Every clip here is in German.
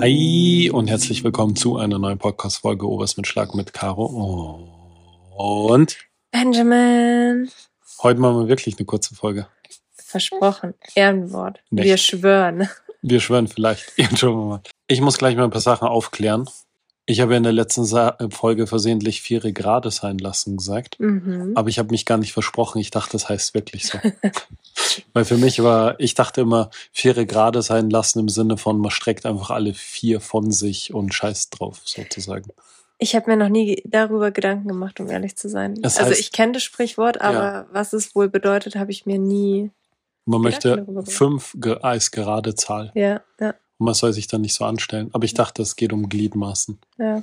Hi und herzlich willkommen zu einer neuen Podcast-Folge Oberst mit Schlag mit Caro und Benjamin. heute machen wir wirklich eine kurze Folge. Versprochen. Ehrenwort. Nicht. Wir schwören. Wir schwören vielleicht. Ich muss gleich mal ein paar Sachen aufklären. Ich habe ja in der letzten Sa Folge versehentlich vier Grade sein lassen gesagt. Mhm. Aber ich habe mich gar nicht versprochen. Ich dachte, das heißt wirklich so. Weil für mich war, ich dachte immer, vier Grade sein lassen im Sinne von, man streckt einfach alle vier von sich und scheißt drauf, sozusagen. Ich habe mir noch nie darüber Gedanken gemacht, um ehrlich zu sein. Das also heißt- ich kenne das Sprichwort, aber Ja. was es wohl bedeutet, habe ich mir nie. Man Gedanken möchte fünf als gerade Zahl. Ja, ja, Und man soll sich dann nicht so anstellen. Aber ich dachte, es geht um Gliedmaßen. ja.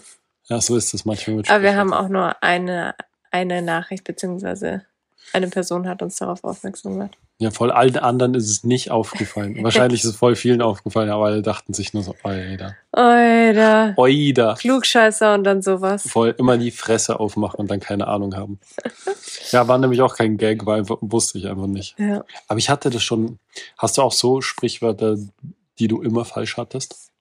Ja, so ist es manchmal mit Aber wir haben auch nur eine, eine Nachricht, beziehungsweise eine Person hat uns darauf aufmerksam gemacht. Ja, voll allen anderen ist es nicht aufgefallen. Wahrscheinlich ist es voll vielen aufgefallen, aber alle dachten sich nur so, oida. Oida. Oida. Klugscheißer und dann sowas. Voll immer die Fresse aufmachen und dann keine Ahnung haben. Ja, war nämlich auch kein Gag, weil wusste ich einfach nicht. Ja. Aber ich hatte das schon. Hast du auch so Sprichwörter, die du immer falsch hattest?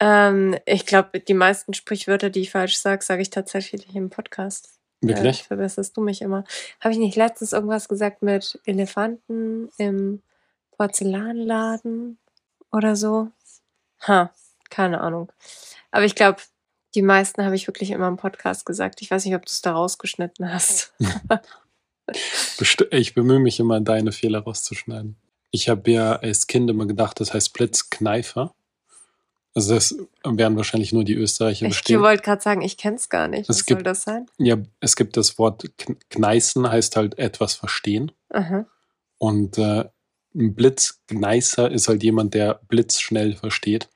Ähm, ich glaube, die meisten Sprichwörter, die ich falsch sage, sage ich tatsächlich im Podcast. Wirklich? Äh, verbesserst du mich immer. Habe ich nicht letztens irgendwas gesagt mit Elefanten im Porzellanladen oder so? Ha, keine Ahnung. Aber ich glaube, die meisten habe ich wirklich immer im Podcast gesagt. Ich weiß nicht, ob du es da rausgeschnitten hast. Ich bemühe mich immer, deine Fehler rauszuschneiden. Ich habe ja als Kind immer gedacht, das heißt Blitzkneifer. Also das werden wahrscheinlich nur die Österreicher Ich verstehen. wollte gerade sagen, ich kenne es gar nicht. Es Was soll gibt- das sein? Ja, es gibt das Wort kn- kneißen, heißt halt etwas verstehen. Aha. Und äh, ein Blitzgneißer ist halt jemand, der blitzschnell versteht.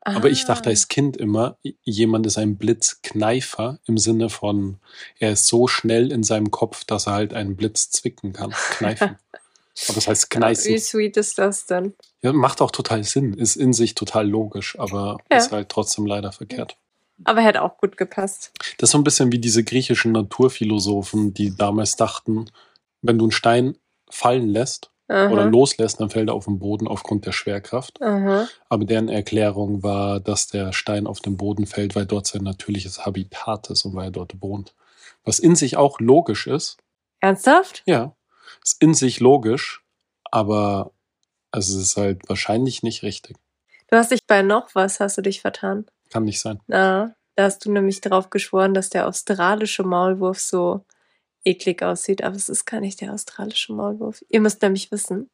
Aber ich dachte Ah. als Kind immer, jemand ist ein Blitzkneifer im Sinne von, er ist so schnell in seinem Kopf, dass er halt einen Blitz zwicken kann. Kneifen. Aber das heißt Wie kneißen. sweet ist das denn? Ja, macht auch total Sinn, ist in sich total logisch, aber Ja. ist halt trotzdem leider verkehrt. Aber hätte auch gut gepasst. Das ist so ein bisschen wie diese griechischen Naturphilosophen, die damals dachten, wenn du einen Stein fallen lässt Aha. oder loslässt, dann fällt er auf den Boden aufgrund der Schwerkraft. Aha. Aber deren Erklärung war, dass der Stein auf den Boden fällt, weil dort sein natürliches Habitat ist und weil er dort wohnt. Was in sich auch logisch ist. Ernsthaft? Ja, ist in sich logisch, aber also es ist halt wahrscheinlich nicht richtig. Du hast dich bei noch was, hast du dich vertan. Kann nicht sein. Na, da hast du nämlich drauf geschworen, dass der australische Maulwurf so eklig aussieht, aber es ist gar nicht der australische Maulwurf. Ihr müsst nämlich wissen,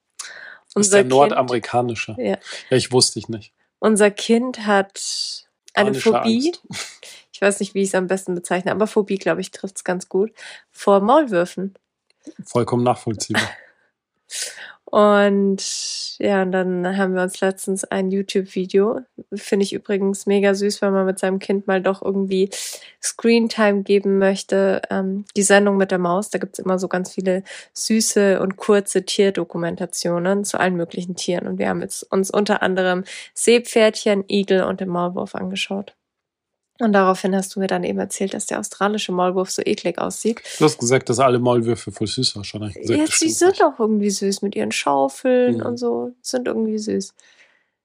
Das ist der nordamerikanische. ja, Ja, ich wusste ich nicht. unser Kind hat eine Phobie. Angst. Ich weiß nicht, wie ich es am besten bezeichne, aber Phobie, glaube ich, trifft es ganz gut. Vor Maulwürfen. Vollkommen nachvollziehbar. Und ja, und dann haben wir uns letztens ein YouTube-Video, finde ich übrigens mega süß, wenn man mit seinem Kind mal doch irgendwie Screentime geben möchte. Ähm, die Sendung mit der Maus, da gibt's immer so ganz viele süße und kurze Tierdokumentationen zu allen möglichen Tieren. Und wir haben jetzt uns unter anderem Seepferdchen, Igel und den Maulwurf angeschaut. Und daraufhin hast du mir dann eben erzählt, dass der australische Maulwurf so eklig aussieht. Du hast gesagt, dass alle Maulwürfe voll süß ausschauen. Gesagt, Ja, sie sind nicht. auch irgendwie süß mit ihren Schaufeln Mhm. und so. Sind irgendwie süß.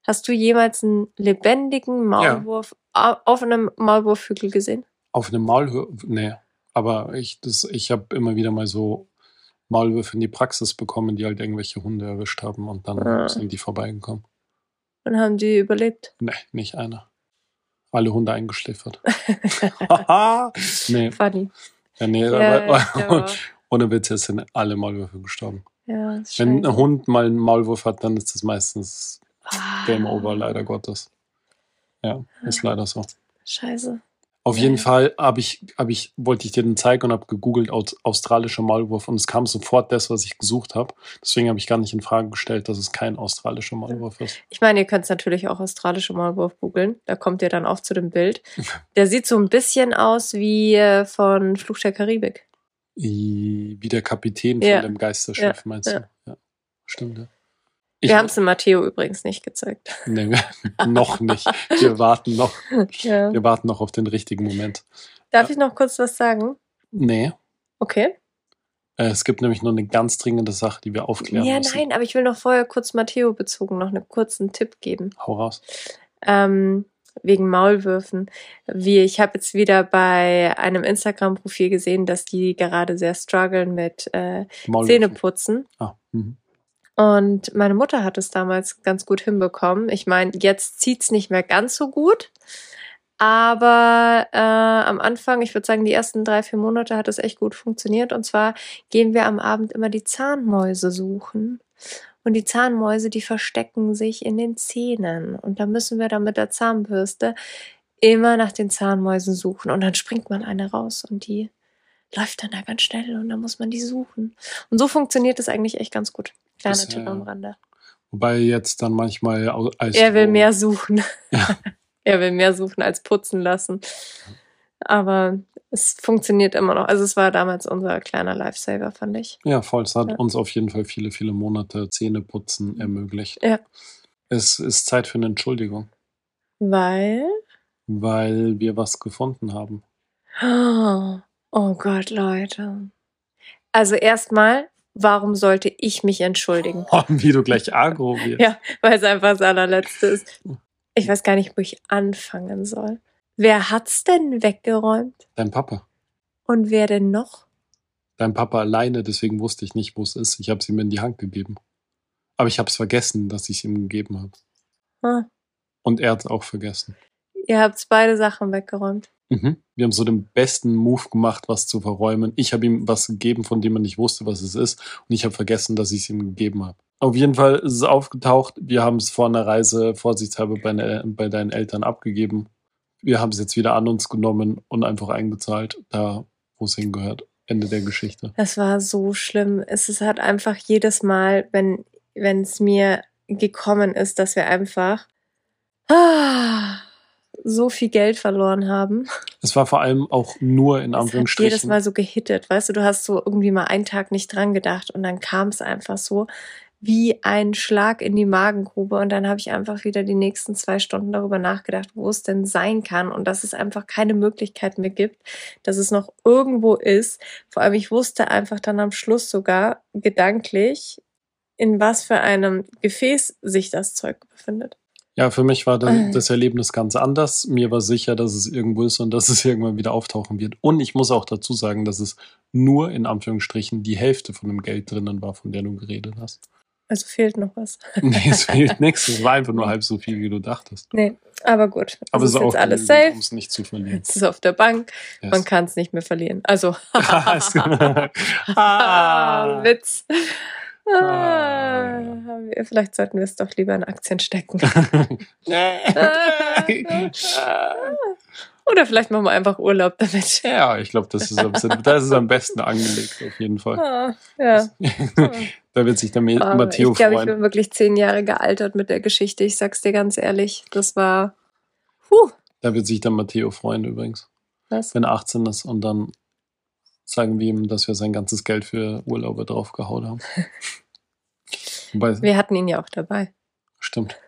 Hast du jemals einen lebendigen Maulwurf au- auf einem Maulwurfhügel gesehen? Auf einem Maulwurf? Nee. Aber ich, das- ich habe immer wieder mal so Maulwürfe in die Praxis bekommen, die halt irgendwelche Hunde erwischt haben und dann Ah. sind die vorbeigekommen. Und haben die überlebt? Nee, nicht einer. Alle Hunde eingeschläfert. Nee, Funny. ja, nee, aber, ja, ohne Witz, sind alle Maulwürfe gestorben. ja, Wenn ein Hund mal einen Maulwurf hat, dann ist das meistens Ah, Game Over, leider Gottes. Ja, ist leider so. Scheiße. Auf Ja, jeden ja. Fall hab ich, hab ich, wollte ich dir den zeigen und habe gegoogelt aus, australischer Maulwurf und es kam sofort das, was ich gesucht habe. Deswegen habe ich gar nicht in Frage gestellt, dass es kein australischer Maulwurf ist. Ich meine, ihr könnt natürlich auch australische Maulwurf googeln. Da kommt ihr dann auch zu dem Bild. Der sieht so ein bisschen aus wie äh, von Fluch der Karibik. Wie der Kapitän Ja. von dem Geisterschiff, Ja, meinst ja. du? Ja, stimmt. Ja. Ich, Wir haben es dem Matteo übrigens nicht gezeigt. nee, noch nicht. Wir warten noch. Ja. Wir warten noch auf den richtigen Moment. Darf ich noch kurz was sagen? Nee, Okay. äh, es gibt nämlich nur eine ganz dringende Sache, die wir aufklären Ja, müssen. nein, aber ich will noch vorher kurz Matteo bezogen noch einen kurzen Tipp geben. Hau raus. Ähm, wegen Maulwürfen. Wie ich habe jetzt wieder bei einem Instagram-Profil gesehen, dass die gerade sehr strugglen mit äh, Zähneputzen. Ah, mhm. Und meine Mutter hat es damals ganz gut hinbekommen. Ich meine, jetzt zieht's nicht mehr ganz so gut. Aber äh, am Anfang, ich würde sagen, die ersten drei, vier Monate hat es echt gut funktioniert. Und zwar gehen wir am Abend immer die Zahnmäuse suchen. Und die Zahnmäuse, die verstecken sich in den Zähnen. Und da müssen wir dann mit der Zahnbürste immer nach den Zahnmäusen suchen. Und dann springt man eine raus und die läuft dann da ganz schnell und dann muss man die suchen. Und so funktioniert es eigentlich echt ganz gut. Kleiner Tipp am Rande. Wobei jetzt dann manchmal als Er will mehr suchen. Ja. er will mehr suchen als putzen lassen. Aber es funktioniert immer noch. Also es war damals unser kleiner Lifesaver, fand ich. Ja, voll. Es hat ja. uns auf jeden Fall viele, viele Monate Zähneputzen ermöglicht. Ja. Es ist Zeit für eine Entschuldigung. Weil? Weil wir was gefunden haben. Oh Gott, Leute. Also erstmal, warum sollte ich mich entschuldigen? Oh, wie du gleich agro wirst. Ja, weil es einfach das allerletzte ist. Ich weiß gar nicht, wo ich anfangen soll. Wer hat's denn weggeräumt? Dein Papa. Und wer denn noch? Dein Papa alleine, deswegen wusste ich nicht, wo es ist. Ich habe es ihm in die Hand gegeben. Aber ich habe es vergessen, dass ich es ihm gegeben habe. Ah. Und er hat es auch vergessen. Ihr habt beide Sachen weggeräumt. Mhm. Wir haben so den besten Move gemacht, was zu verräumen. Ich habe ihm was gegeben, von dem er nicht wusste, was es ist. Und ich habe vergessen, dass ich es ihm gegeben habe. Auf jeden Fall ist es aufgetaucht. Wir haben es vor einer Reise vorsichtshalber bei, ne, bei deinen Eltern abgegeben. Wir haben es jetzt wieder an uns genommen und einfach eingezahlt, da wo es hingehört. Ende der Geschichte. Das war so schlimm. Es ist halt einfach jedes Mal, wenn wenn es mir gekommen ist, dass wir einfach ah, so viel Geld verloren haben. Es war vor allem auch nur in Anführungsstrichen. Jedes Mal so gehittet, weißt du, du hast so irgendwie mal einen Tag nicht dran gedacht und dann kam es einfach so wie ein Schlag in die Magengrube und dann habe ich einfach wieder die nächsten zwei Stunden darüber nachgedacht, wo es denn sein kann und dass es einfach keine Möglichkeit mehr gibt, dass es noch irgendwo ist. Vor allem ich wusste einfach dann am Schluss sogar gedanklich, in was für einem Gefäß sich das Zeug befindet. Ja, für mich war das, das, Erlebnis ganz anders. Mir war sicher, dass es irgendwo ist und dass es irgendwann wieder auftauchen wird. Und ich muss auch dazu sagen, dass es nur in Anführungsstrichen die Hälfte von dem Geld drinnen war, von der du geredet hast. Also fehlt noch was. nee, es fehlt nichts. Es war einfach nur halb so viel, wie du dachtest. Nee, aber gut. Aber es ist, ist jetzt alles safe. Um es nicht zu verlieren. Es ist auf der Bank. Yes. Man kann es nicht mehr verlieren. Also. ah, Witz. Ah, vielleicht sollten wir es doch lieber in Aktien stecken. Oder vielleicht machen wir einfach Urlaub damit. Ja, ich glaube, das, ist das ist am besten angelegt, auf jeden Fall. Ah, ja. da wird sich der ah, Matteo ich glaub, freuen. Ich glaube, ich bin wirklich zehn Jahre gealtert mit der Geschichte. Ich sag's dir ganz ehrlich. Das war. Puh. Da wird sich der Matteo freuen übrigens. Was? Wenn er 18 ist und dann sagen wir ihm, dass wir sein ganzes Geld für Urlaube draufgehauen haben. Wobei, wir hatten ihn ja auch dabei. Stimmt.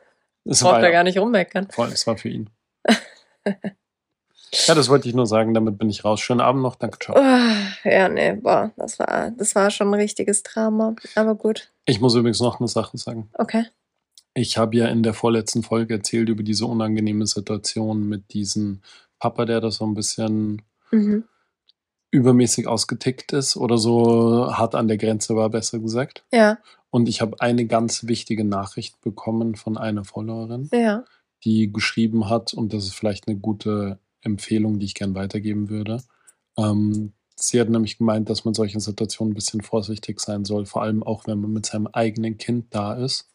Das braucht er gar nicht rummeckern. Voll, es war für ihn. ja, das wollte ich nur sagen, damit bin ich raus. Schönen Abend noch, danke, ciao. Oh, ja, nee, boah, das war, das war schon ein richtiges Drama, aber gut. Ich muss übrigens noch eine Sache sagen. Okay. Ich habe ja in der vorletzten Folge erzählt über diese unangenehme Situation mit diesem Papa, der da so ein bisschen mhm übermäßig ausgetickt ist oder so hart an der Grenze war, besser gesagt. Ja. Und ich habe eine ganz wichtige Nachricht bekommen von einer Followerin, ja. die geschrieben hat, und das ist vielleicht eine gute Empfehlung, die ich gern weitergeben würde. Ähm, sie hat nämlich gemeint, dass man solchen Situationen ein bisschen vorsichtig sein soll, vor allem auch wenn man mit seinem eigenen Kind da ist.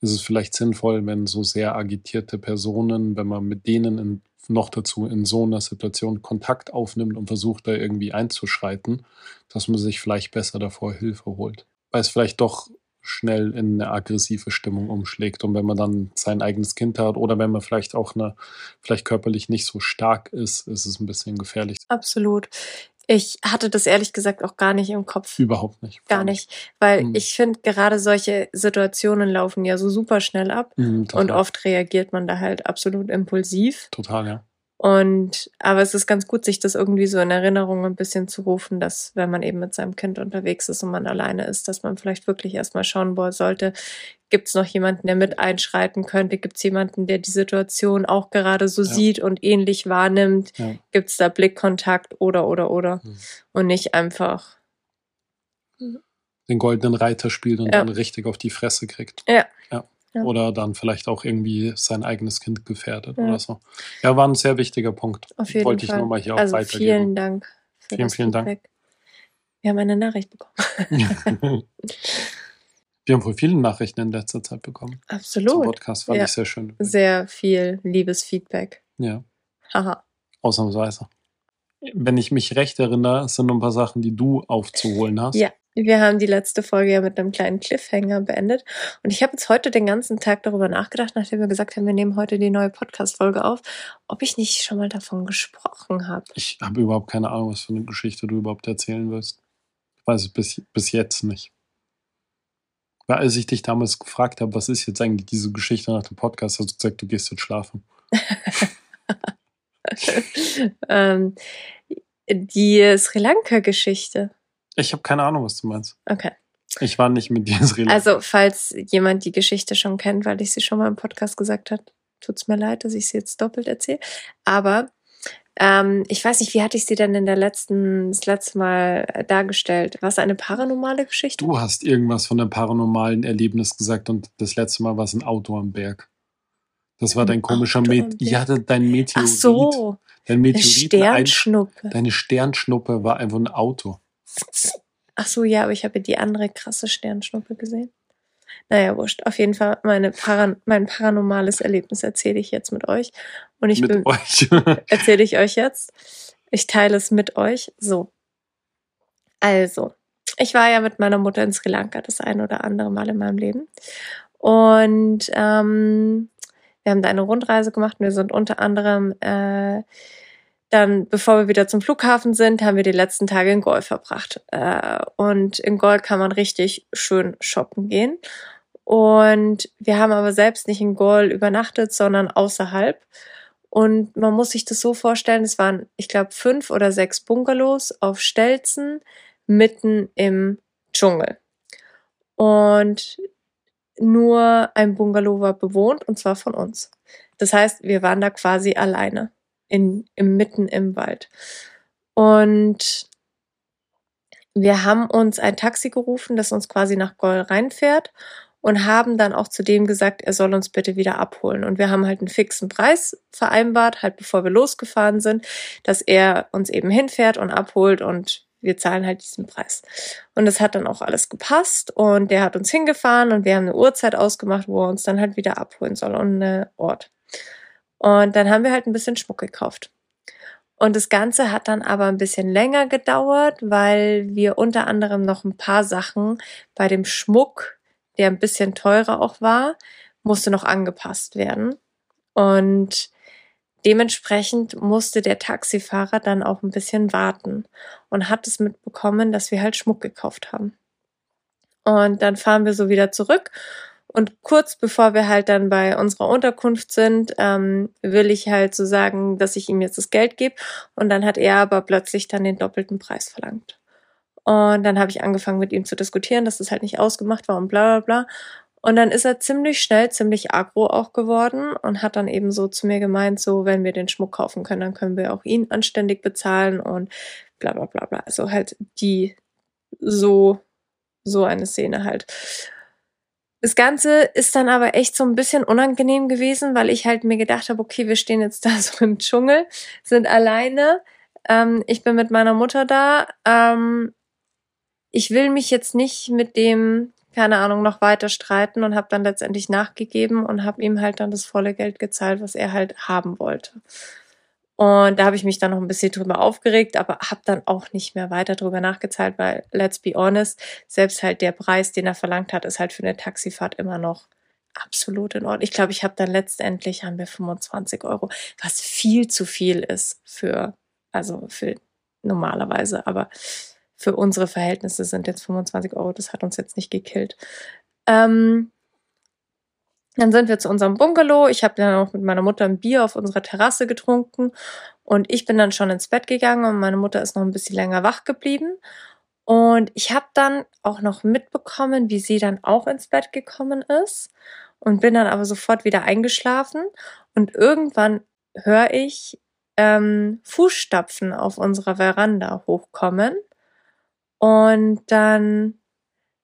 Ist es vielleicht sinnvoll, wenn so sehr agitierte Personen, wenn man mit denen in noch dazu in so einer Situation Kontakt aufnimmt und versucht, da irgendwie einzuschreiten, dass man sich vielleicht besser davor Hilfe holt. Weil es vielleicht doch schnell in eine aggressive Stimmung umschlägt. Und wenn man dann sein eigenes Kind hat oder wenn man vielleicht auch eine, vielleicht körperlich nicht so stark ist, ist es ein bisschen gefährlich. Absolut. Ich hatte das ehrlich gesagt auch gar nicht im Kopf. Überhaupt nicht. Gar nicht. Weil mhm. ich finde, gerade solche Situationen laufen ja so super schnell ab. Mhm, und oft reagiert man da halt absolut impulsiv. Total, ja. Und, aber es ist ganz gut, sich das irgendwie so in Erinnerung ein bisschen zu rufen, dass wenn man eben mit seinem Kind unterwegs ist und man alleine ist, dass man vielleicht wirklich erstmal schauen sollte, gibt es noch jemanden, der mit einschreiten könnte? Gibt es jemanden, der die Situation auch gerade so ja. sieht und ähnlich wahrnimmt? Ja. Gibt es da Blickkontakt oder, oder, oder? Mhm. Und nicht einfach den goldenen Reiter spielt und ja. dann richtig auf die Fresse kriegt. Ja. Ja. Oder dann vielleicht auch irgendwie sein eigenes Kind gefährdet ja. oder so. Ja, war ein sehr wichtiger Punkt. Auf jeden Wollte Fall. ich nur mal hier also auch weitergeben. Vielen Dank. Für vielen, vielen Feedback. Dank. Wir haben eine Nachricht bekommen. Wir haben wohl viele Nachrichten in letzter Zeit bekommen. Absolut. Zum Podcast fand ja. ich sehr schön. Sehr viel liebes Feedback. Ja. Haha. Ausnahmsweise. Wenn ich mich recht erinnere, sind noch ein paar Sachen, die du aufzuholen hast. Ja, wir haben die letzte Folge ja mit einem kleinen Cliffhanger beendet. Und ich habe jetzt heute den ganzen Tag darüber nachgedacht, nachdem wir gesagt haben, wir nehmen heute die neue Podcast-Folge auf, ob ich nicht schon mal davon gesprochen habe. Ich habe überhaupt keine Ahnung, was für eine Geschichte du überhaupt erzählen willst. Ich weiß es bis, bis jetzt nicht. Weil als ich dich damals gefragt habe, was ist jetzt eigentlich diese Geschichte nach dem Podcast, hast du gesagt, du gehst jetzt schlafen. ähm, die Sri Lanka-Geschichte. Ich habe keine Ahnung, was du meinst. Okay. Ich war nicht mit dir in Sri Lanka. Also, falls jemand die Geschichte schon kennt, weil ich sie schon mal im Podcast gesagt habe, tut es mir leid, dass ich sie jetzt doppelt erzähle. Aber ähm, ich weiß nicht, wie hatte ich sie denn in der letzten, das letzte Mal dargestellt? War es eine paranormale Geschichte? Du hast irgendwas von einem paranormalen Erlebnis gesagt und das letzte Mal war es ein Auto am Berg. Das war dein komischer Meteorit. Ja, dein Meteorit. Ach so. Dein Meteorit. Sternschnuppe. Ein, deine Sternschnuppe war einfach ein Auto. Ach so, ja, aber ich habe die andere krasse Sternschnuppe gesehen. Naja, wurscht. Auf jeden Fall meine Paran mein paranormales Erlebnis erzähle ich jetzt mit euch. Und ich mit bin, euch. erzähle ich euch jetzt. Ich teile es mit euch. So. Also, ich war ja mit meiner Mutter in Sri Lanka das ein oder andere Mal in meinem Leben. Und ähm, wir haben da eine Rundreise gemacht wir sind unter anderem äh, dann, bevor wir wieder zum Flughafen sind, haben wir die letzten Tage in Gol verbracht. Äh, und in Gol kann man richtig schön shoppen gehen. Und wir haben aber selbst nicht in Gol übernachtet, sondern außerhalb. Und man muss sich das so vorstellen, es waren, ich glaube, fünf oder sechs Bungalows auf Stelzen mitten im Dschungel. Und nur ein Bungalow war bewohnt und zwar von uns. Das heißt, wir waren da quasi alleine in, im, mitten im Wald. Und wir haben uns ein Taxi gerufen, das uns quasi nach Goll reinfährt und haben dann auch zu dem gesagt, er soll uns bitte wieder abholen. Und wir haben halt einen fixen Preis vereinbart, halt bevor wir losgefahren sind, dass er uns eben hinfährt und abholt und wir zahlen halt diesen Preis. Und das hat dann auch alles gepasst und der hat uns hingefahren und wir haben eine Uhrzeit ausgemacht, wo er uns dann halt wieder abholen soll und einen Ort. Und dann haben wir halt ein bisschen Schmuck gekauft. Und das Ganze hat dann aber ein bisschen länger gedauert, weil wir unter anderem noch ein paar Sachen bei dem Schmuck, der ein bisschen teurer auch war, musste noch angepasst werden. Und dementsprechend musste der Taxifahrer dann auch ein bisschen warten und hat es mitbekommen, dass wir halt Schmuck gekauft haben. Und dann fahren wir so wieder zurück und kurz bevor wir halt dann bei unserer Unterkunft sind, ähm, will ich halt so sagen, dass ich ihm jetzt das Geld gebe. Und dann hat er aber plötzlich dann den doppelten Preis verlangt. Und dann habe ich angefangen mit ihm zu diskutieren, dass das halt nicht ausgemacht war und bla bla bla. Und dann ist er ziemlich schnell, ziemlich agro auch geworden und hat dann eben so zu mir gemeint, so, wenn wir den Schmuck kaufen können, dann können wir auch ihn anständig bezahlen und bla bla bla bla. Also halt die so, so eine Szene halt. Das Ganze ist dann aber echt so ein bisschen unangenehm gewesen, weil ich halt mir gedacht habe, okay, wir stehen jetzt da so im Dschungel, sind alleine. Ähm, ich bin mit meiner Mutter da. Ähm, ich will mich jetzt nicht mit dem, keine Ahnung, noch weiter streiten und habe dann letztendlich nachgegeben und habe ihm halt dann das volle Geld gezahlt, was er halt haben wollte. Und da habe ich mich dann noch ein bisschen drüber aufgeregt, aber habe dann auch nicht mehr weiter drüber nachgezahlt, weil, let's be honest, selbst halt der Preis, den er verlangt hat, ist halt für eine Taxifahrt immer noch absolut in Ordnung. Ich glaube, ich habe dann letztendlich haben wir 25 Euro, was viel zu viel ist für, also für normalerweise, aber für unsere Verhältnisse sind jetzt 25 Euro, das hat uns jetzt nicht gekillt. Ähm, Dann sind wir zu unserem Bungalow. Ich habe dann auch mit meiner Mutter ein Bier auf unserer Terrasse getrunken und ich bin dann schon ins Bett gegangen und meine Mutter ist noch ein bisschen länger wach geblieben. Und ich habe dann auch noch mitbekommen, wie sie dann auch ins Bett gekommen ist und bin dann aber sofort wieder eingeschlafen. Und irgendwann höre ich ähm, Fußstapfen auf unserer Veranda hochkommen. Und dann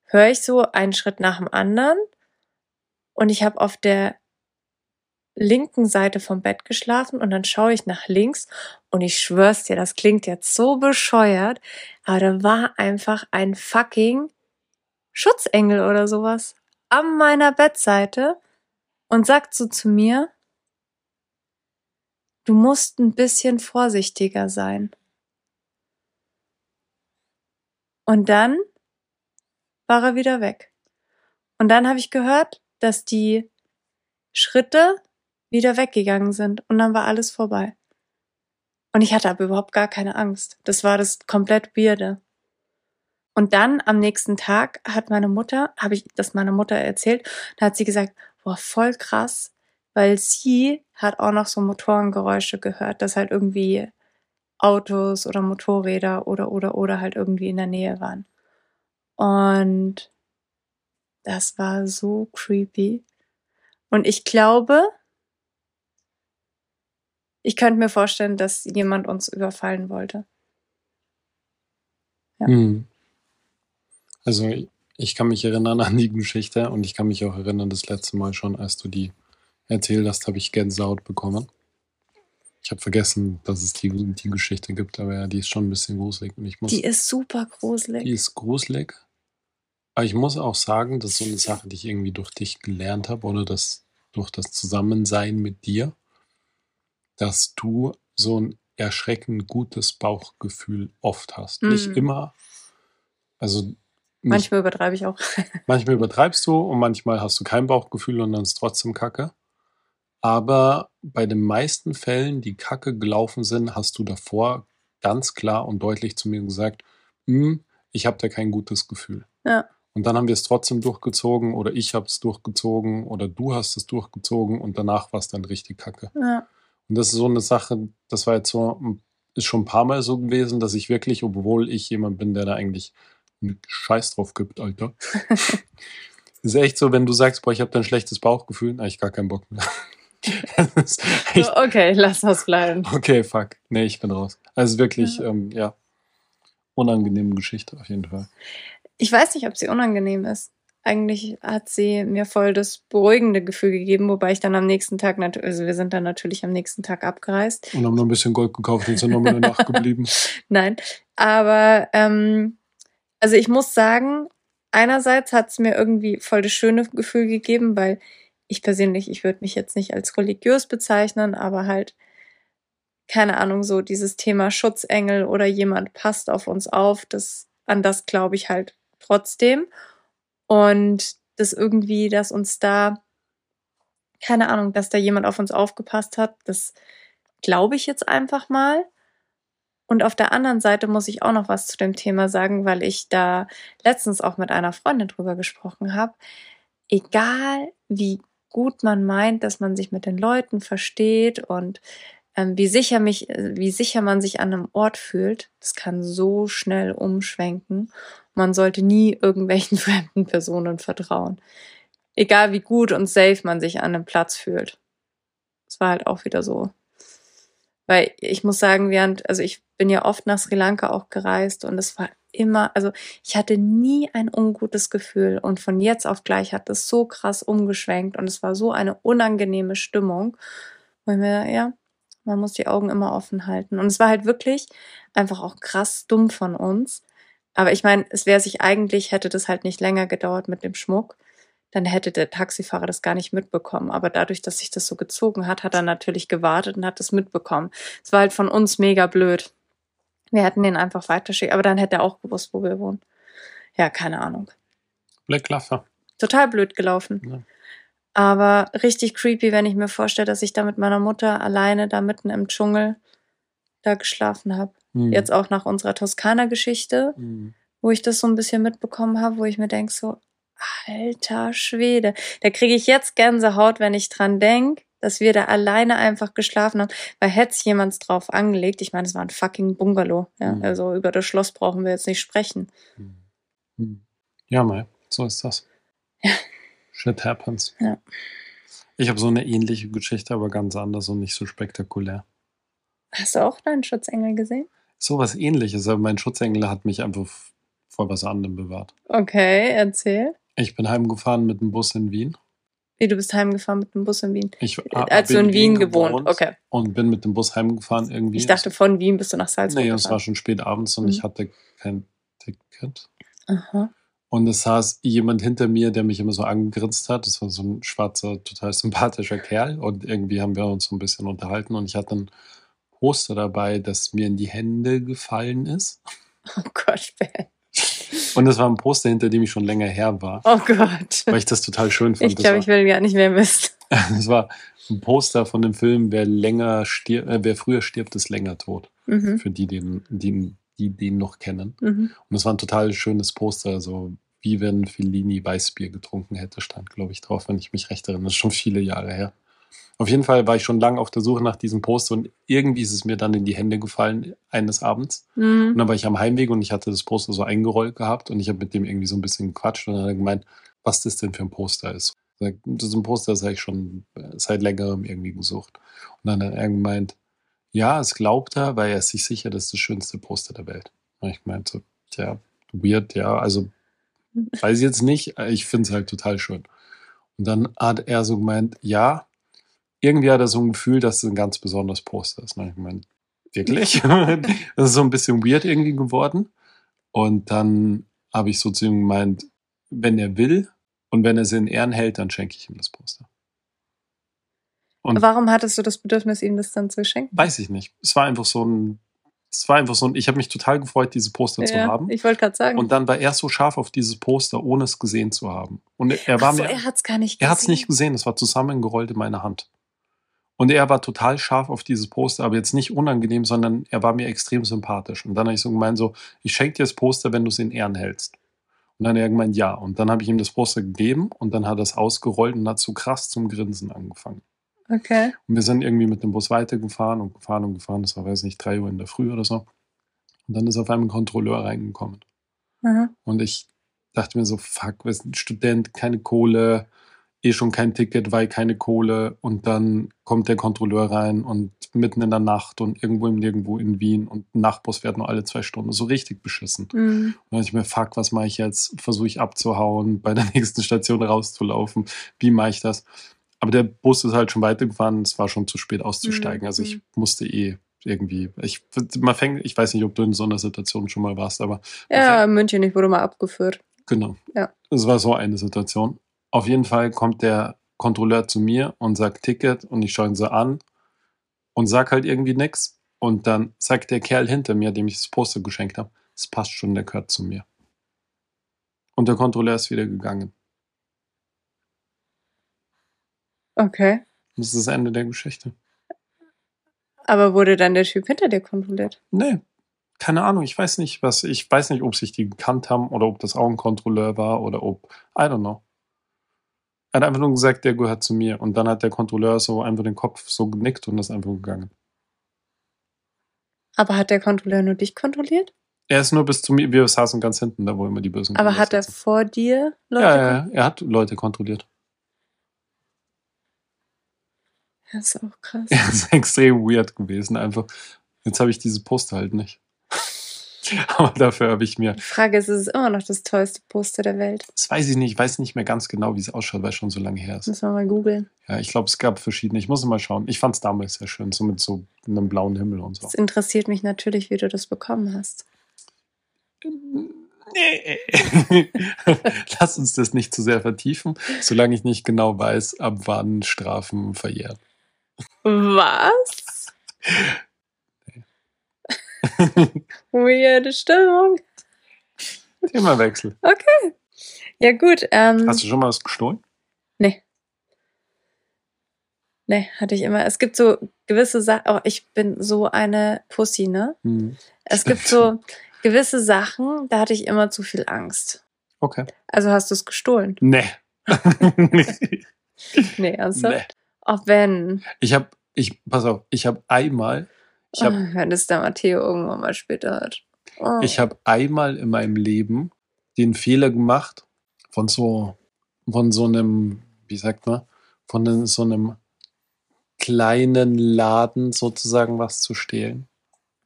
höre ich so einen Schritt nach dem anderen. Und ich habe auf der linken Seite vom Bett geschlafen und dann schaue ich nach links und ich schwör's dir, das klingt jetzt so bescheuert, aber da war einfach ein fucking Schutzengel oder sowas an meiner Bettseite und sagt so zu mir, du musst ein bisschen vorsichtiger sein. Und dann war er wieder weg. Und dann habe ich gehört, dass die Schritte wieder weggegangen sind und dann war alles vorbei. Und ich hatte aber überhaupt gar keine Angst. Das war das komplett Weirde. Und dann am nächsten Tag hat meine Mutter, habe ich das meiner Mutter erzählt, da hat sie gesagt, boah, voll krass, weil sie hat auch noch so Motorengeräusche gehört, dass halt irgendwie Autos oder Motorräder oder oder oder halt irgendwie in der Nähe waren. Und das war so creepy. Und ich glaube, ich könnte mir vorstellen, dass jemand uns überfallen wollte. Ja. Hm. Also ich kann mich erinnern an die Geschichte und ich kann mich auch erinnern, das letzte Mal schon, als du die erzählt hast, habe ich Gänsehaut bekommen. Ich habe vergessen, dass es die, die Geschichte gibt, aber ja, die ist schon ein bisschen gruselig. Und ich muss, die ist super gruselig. Die ist gruselig. Aber ich muss auch sagen, das ist so eine Sache, die ich irgendwie durch dich gelernt habe oder das, durch das Zusammensein mit dir dass du so ein erschreckend gutes Bauchgefühl oft hast. Mm. Nicht immer. Also nicht, manchmal übertreibe ich auch. manchmal übertreibst du und manchmal hast du kein Bauchgefühl und dann ist trotzdem Kacke. Aber bei den meisten Fällen, die Kacke gelaufen sind, hast du davor ganz klar und deutlich zu mir gesagt, hm, ich habe da kein gutes Gefühl. Ja. Und dann haben wir es trotzdem durchgezogen oder ich habe es durchgezogen oder du hast es durchgezogen und danach war es dann richtig kacke. Ja. Und das ist so eine Sache, das war jetzt so, ist schon ein paar Mal so gewesen, dass ich wirklich, obwohl ich jemand bin, der da eigentlich einen Scheiß drauf gibt, Alter. ist echt so, wenn du sagst, boah, ich habe da ein schlechtes Bauchgefühl, na, ich gar keinen Bock mehr. okay, lass das bleiben. Okay, fuck. Nee, ich bin raus. Also wirklich, ja. Ähm, ja, unangenehme Geschichte auf jeden Fall. Ich weiß nicht, ob sie unangenehm ist eigentlich hat sie mir voll das beruhigende Gefühl gegeben, wobei ich dann am nächsten Tag, also wir sind dann natürlich am nächsten Tag abgereist. Und haben noch ein bisschen Gold gekauft und sind noch mal eine Nacht geblieben. Nein, aber ähm, also ich muss sagen, einerseits hat es mir irgendwie voll das schöne Gefühl gegeben, weil ich persönlich, ich würde mich jetzt nicht als religiös bezeichnen, aber halt, keine Ahnung, so dieses Thema Schutzengel oder jemand passt auf uns auf, das, an das glaube ich halt trotzdem. Und das irgendwie, dass uns da, keine Ahnung, dass da jemand auf uns aufgepasst hat, das glaube ich jetzt einfach mal. Und auf der anderen Seite muss ich auch noch was zu dem Thema sagen, weil ich da letztens auch mit einer Freundin drüber gesprochen habe. Egal wie gut man meint, dass man sich mit den Leuten versteht und wie sicher mich, wie sicher man sich an einem Ort fühlt, das kann so schnell umschwenken. Man sollte nie irgendwelchen fremden Personen vertrauen. Egal wie gut und safe man sich an einem Platz fühlt. Es war halt auch wieder so. Weil ich muss sagen, während, also ich bin ja oft nach Sri Lanka auch gereist und es war immer, also ich hatte nie ein ungutes Gefühl und von jetzt auf gleich hat es so krass umgeschwenkt und es war so eine unangenehme Stimmung, ich mir, ja, man muss die Augen immer offen halten. Und es war halt wirklich einfach auch krass dumm von uns, aber ich meine, es wäre sich eigentlich, hätte das halt nicht länger gedauert mit dem Schmuck, dann hätte der Taxifahrer das gar nicht mitbekommen. Aber dadurch, dass sich das so gezogen hat, hat er natürlich gewartet und hat das mitbekommen. Es war halt von uns mega blöd. Wir hätten den einfach weiterschicken, aber dann hätte er auch gewusst, wo wir wohnen. Ja, keine Ahnung. Black Laffer. Total blöd gelaufen. Ja. Aber richtig creepy, wenn ich mir vorstelle, dass ich da mit meiner Mutter alleine da mitten im Dschungel da geschlafen habe. Mhm. Jetzt auch nach unserer Toskana-Geschichte, mhm. wo ich das so ein bisschen mitbekommen habe, wo ich mir denke, so, Alter Schwede. Da kriege ich jetzt Gänsehaut, wenn ich dran denk, dass wir da alleine einfach geschlafen haben. Weil hätte sich jemand drauf angelegt, ich meine, es war ein fucking Bungalow. Ja? Mhm. Also über das Schloss brauchen wir jetzt nicht sprechen. Hm. Ja, mal, so ist das. Shit happens. Ja. Ich habe so eine ähnliche Geschichte, aber ganz anders und nicht so spektakulär. Hast du auch deinen Schutzengel gesehen? So was ähnliches, aber mein Schutzengel hat mich einfach vor was anderem bewahrt. Okay, erzähl. Ich bin heimgefahren mit dem Bus in Wien. Wie du bist heimgefahren mit dem Bus in Wien. Ich Als du in Wien gewohnt. Okay. Und bin mit dem Bus heimgefahren irgendwie. Ich dachte, von Wien bist du nach Salzburg Nee, es war gefahren. schon spät abends und Mhm. ich hatte kein Ticket. Aha. Und es saß jemand hinter mir, der mich immer so angegrinst hat. Das war so ein schwarzer, total sympathischer Kerl. Und irgendwie haben wir uns so ein bisschen unterhalten. Und ich hatte ein Poster dabei, das mir in die Hände gefallen ist. Oh Gott, Ben. Und es war ein Poster, hinter dem ich schon länger her war, Oh Gott. weil ich das total schön fand. Ich glaube, ich will gar nicht mehr wissen. Das war ein Poster von dem Film Wer länger stirbt, äh, wer früher stirbt, ist länger tot. Mhm. Für die, den, die, die den noch kennen. Mhm. Und es war ein total schönes Poster, so wie wenn Fellini Weißbier getrunken hätte, stand, glaube ich, drauf, wenn ich mich recht erinnere. Das ist schon viele Jahre her. Auf jeden Fall war ich schon lange auf der Suche nach diesem Poster und irgendwie ist es mir dann in die Hände gefallen eines Abends. Und Mhm. dann war ich am Heimweg und ich hatte das Poster so eingerollt gehabt und ich habe mit dem irgendwie so ein bisschen gequatscht und dann hat er gemeint, was das denn für ein Poster ist. Das ist ein Poster, das habe ich schon seit längerem irgendwie gesucht. Und dann hat er gemeint, ja, es glaubt er, weil er ist sich sicher, das ist das schönste Poster der Welt. Und ich meinte, tja, weird, ja, also weiß ich jetzt nicht, ich finde es halt total schön. Und dann hat er so gemeint, ja, irgendwie hat er so ein Gefühl, dass es ein ganz besonderes Poster ist. Und ich gemeint, wirklich? das ist so ein bisschen weird irgendwie geworden. Und dann habe ich so zu ihm gemeint, wenn er will und wenn er sie in Ehren hält, dann schenke ich ihm das Poster. Und Warum hattest du das Bedürfnis, ihm das dann zu schenken? weiß ich nicht. Es war einfach so ein, es war einfach so ein, ich habe mich total gefreut, diese Poster zu haben. ich wollte gerade sagen. Und dann war er so scharf auf dieses Poster, ohne es gesehen zu haben. Und er war so, mir, er hat es gar nicht er hat es nicht gesehen, es war zusammengerollt in meiner Hand. Und er war total scharf auf dieses Poster, aber jetzt nicht unangenehm, sondern er war mir extrem sympathisch. Und dann habe ich so gemeint, so, ich schenke dir das Poster, wenn du es in Ehren hältst. Und dann hat er gemeint, ja. Und dann habe ich ihm das Poster gegeben und dann hat er es ausgerollt und hat so krass zum Grinsen angefangen. Okay. Und wir sind irgendwie mit dem Bus weitergefahren und gefahren und gefahren. Das war, weiß nicht, drei Uhr in der Früh oder so. Und dann ist auf einmal ein Kontrolleur reingekommen. Aha. Und ich dachte mir so, fuck, wir sind Student, keine Kohle, eh schon kein Ticket, weil keine Kohle. Und dann kommt der Kontrolleur rein und mitten in der Nacht und irgendwo im Nirgendwo in Wien und ein Nachtbus fährt nur alle zwei Stunden. So richtig beschissen. Mhm. Und dann dachte ich mir, fuck, was mache ich jetzt? Versuche ich abzuhauen, bei der nächsten Station rauszulaufen? Wie mache ich das? Aber der Bus ist halt schon weitergefahren, es war schon zu spät auszusteigen. Mhm. Also ich musste eh irgendwie, ich, man fängt, ich weiß nicht, ob du in so einer Situation schon mal warst, aber Ja, in München, ich wurde mal abgeführt. Genau. Ja. Es war so eine Situation. Auf jeden Fall kommt der Kontrolleur zu mir und sagt Ticket und ich schaue ihn so an und sag halt irgendwie nix. Und dann sagt der Kerl hinter mir, dem ich das Poster geschenkt habe, es passt schon, der gehört zu mir. Und der Kontrolleur ist wieder gegangen. Okay. Das ist das Ende der Geschichte. Aber wurde dann der Typ hinter dir kontrolliert? Nee, keine Ahnung. Ich weiß nicht, was, ich weiß nicht, ob sich die gekannt haben oder ob das auch ein Kontrolleur war oder ob, I don't know. Er hat einfach nur gesagt, der gehört zu mir. Und dann hat der Kontrolleur so einfach den Kopf so genickt und ist einfach gegangen. Aber hat der Kontrolleur nur dich kontrolliert? Er ist nur bis zu mir, wir saßen ganz hinten, da wo immer die bösen Aber hat er vor dir Leute Ja, ja, ja, er hat Leute kontrolliert. Das ist auch krass. Er ist extrem weird gewesen, einfach. Jetzt habe ich diese Poster halt nicht. Aber dafür habe ich mir, Die Frage ist, ist es immer noch das tollste Poster der Welt? das weiß ich nicht, ich weiß nicht mehr ganz genau, wie es ausschaut, weil es schon so lange her ist. Müssen wir mal googeln. Ja, ich glaube, es gab verschiedene. Ich muss mal schauen. Ich fand es damals sehr schön, so mit so einem blauen Himmel und so. Es interessiert mich natürlich, wie du das bekommen hast. Nee. Lass uns das nicht zu sehr vertiefen, solange ich nicht genau weiß, ab wann Strafen verjähren. Was? Weirde Stimmung. Themawechsel. Ja gut, ähm, Hast du schon mal was gestohlen? nee. Nee, hatte ich immer. Es gibt so gewisse Sachen, oh, ich bin so eine Pussy, ne? Hm. Es gibt so gewisse Sachen, da hatte ich immer zu viel Angst. Okay. Also hast du es gestohlen? Nee. Nee, ernsthaft? Auch wenn. Ich habe, ich, pass auf, ich habe einmal, ich habe Ah, wenn es der Matteo irgendwann mal später hört. Oh. Ich habe einmal in meinem Leben den Fehler gemacht, von so, von so einem, wie sagt man, von so einem kleinen Laden sozusagen was zu stehlen.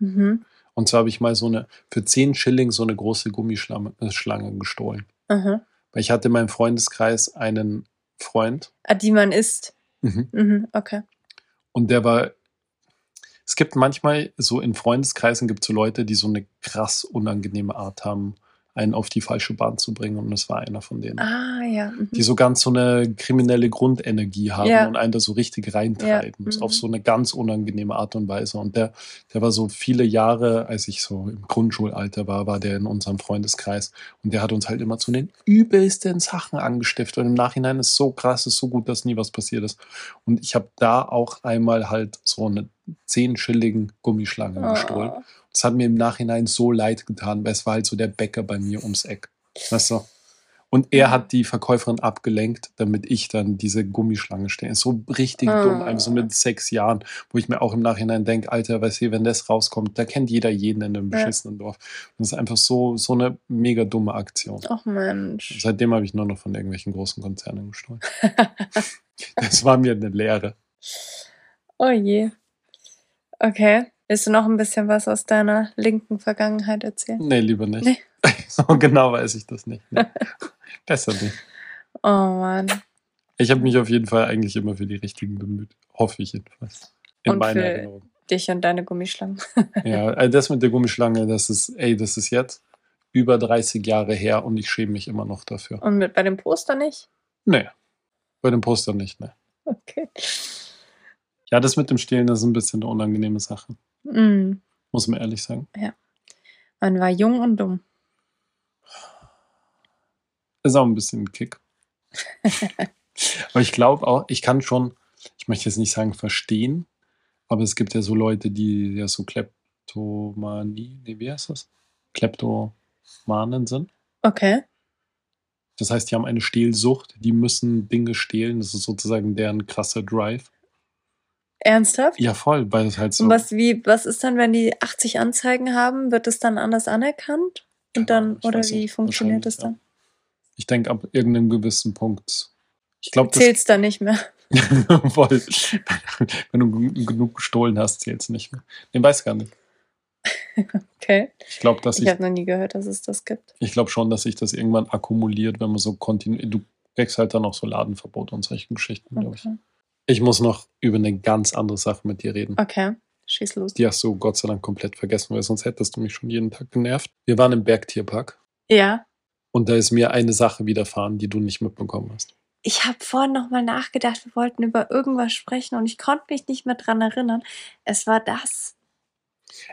Mhm. Und zwar habe ich mal so eine, für 10 Schilling so eine große Gummischlange äh, gestohlen. Aha. Weil ich hatte in meinem Freundeskreis einen Freund Ah, die man isst. Mhm. Mhm, okay. und der war, es gibt manchmal so in Freundeskreisen gibt es so Leute, die so eine krass unangenehme Art haben, einen auf die falsche Bahn zu bringen. Und das war einer von denen. Ah, ja. Mhm. die so ganz so eine kriminelle Grundenergie haben Ja. und einen da so richtig reintreiben. Ja, mhm. Auf so eine ganz unangenehme Art und Weise. Und der, der war so viele Jahre, als ich so im Grundschulalter war, war der in unserem Freundeskreis. Und der hat uns halt immer zu den übelsten Sachen angestiftet. Und im Nachhinein ist so krass, ist so gut, dass nie was passiert ist. Und ich habe da auch einmal halt so eine 10 Schilling Gummischlange gestohlen. Das hat mir im Nachhinein so leid getan, weil es war halt so der Bäcker bei mir ums Eck. Weißt du? Und er hat die Verkäuferin abgelenkt, damit ich dann diese Gummischlange stehe. Ist so richtig Ah. dumm, einfach so mit sechs Jahren, wo ich mir auch im Nachhinein denke, Alter, weißt du, wenn das rauskommt, da kennt jeder jeden in einem Ja. beschissenen Dorf. Und das ist einfach so, so eine mega dumme Aktion. Ach Mensch. Seitdem habe ich nur noch von irgendwelchen großen Konzernen gestohlen. das war mir eine Lehre. Oh je. Okay. Willst du noch ein bisschen was aus deiner linken Vergangenheit erzählen? Nee, lieber nicht. Nee. so genau weiß ich das nicht. Nee. Besser nicht. Oh Mann. Ich habe mich auf jeden Fall eigentlich immer für die richtigen bemüht. Hoffe ich jedenfalls. In Und meiner für- Erinnerung. Dich und deine Gummischlangen. Ja, also das mit der Gummischlange, das ist, ey, das ist jetzt über 30 Jahre her und ich schäme mich immer noch dafür. Und mit bei dem Poster nicht? Nee. Bei dem Poster nicht, ne. Okay. Ja, das mit dem Stehlen, das ist ein bisschen eine unangenehme Sache. Mm. Muss man ehrlich sagen. Man war jung und dumm. Ist auch ein bisschen ein Kick. aber ich glaube auch, ich kann schon, ich möchte jetzt nicht sagen verstehen, aber es gibt ja so Leute, die ja so Kleptomanie, nee, wie heißt das? Kleptomanen sind. Okay. Das heißt, die haben eine Stehlsucht, die müssen Dinge stehlen. Das ist sozusagen deren krasser Drive. Ernsthaft? Ja, voll, weil es halt so. Und was, wie, was ist dann, wenn die 80 Anzeigen haben? Wird es dann anders anerkannt? Und dann, oder wie nicht. funktioniert das dann? Ich denke, ab irgendeinem gewissen Punkt. Ich glaube, das Zählt's dann nicht mehr. voll. Wenn du genug gestohlen hast, zählt es nicht mehr. Den weiß gar nicht. Okay. Ich glaube, dass Ich ich, habe noch nie gehört, dass es das gibt. ich glaube schon, dass sich das irgendwann akkumuliert, wenn man so kontinuierlich. Du kriegst halt dann auch so Ladenverbote und solche Geschichten, glaube ich. Ich muss noch über eine ganz andere Sache mit dir reden. okay. Schieß los. Die hast du Gott sei Dank komplett vergessen, weil sonst hättest du mich schon jeden Tag genervt. Wir waren im Bergtierpark Ja. und da ist mir eine Sache widerfahren, die du nicht mitbekommen hast. Ich habe vorhin nochmal nachgedacht, wir wollten über irgendwas sprechen und ich konnte mich nicht mehr dran erinnern. Es war das.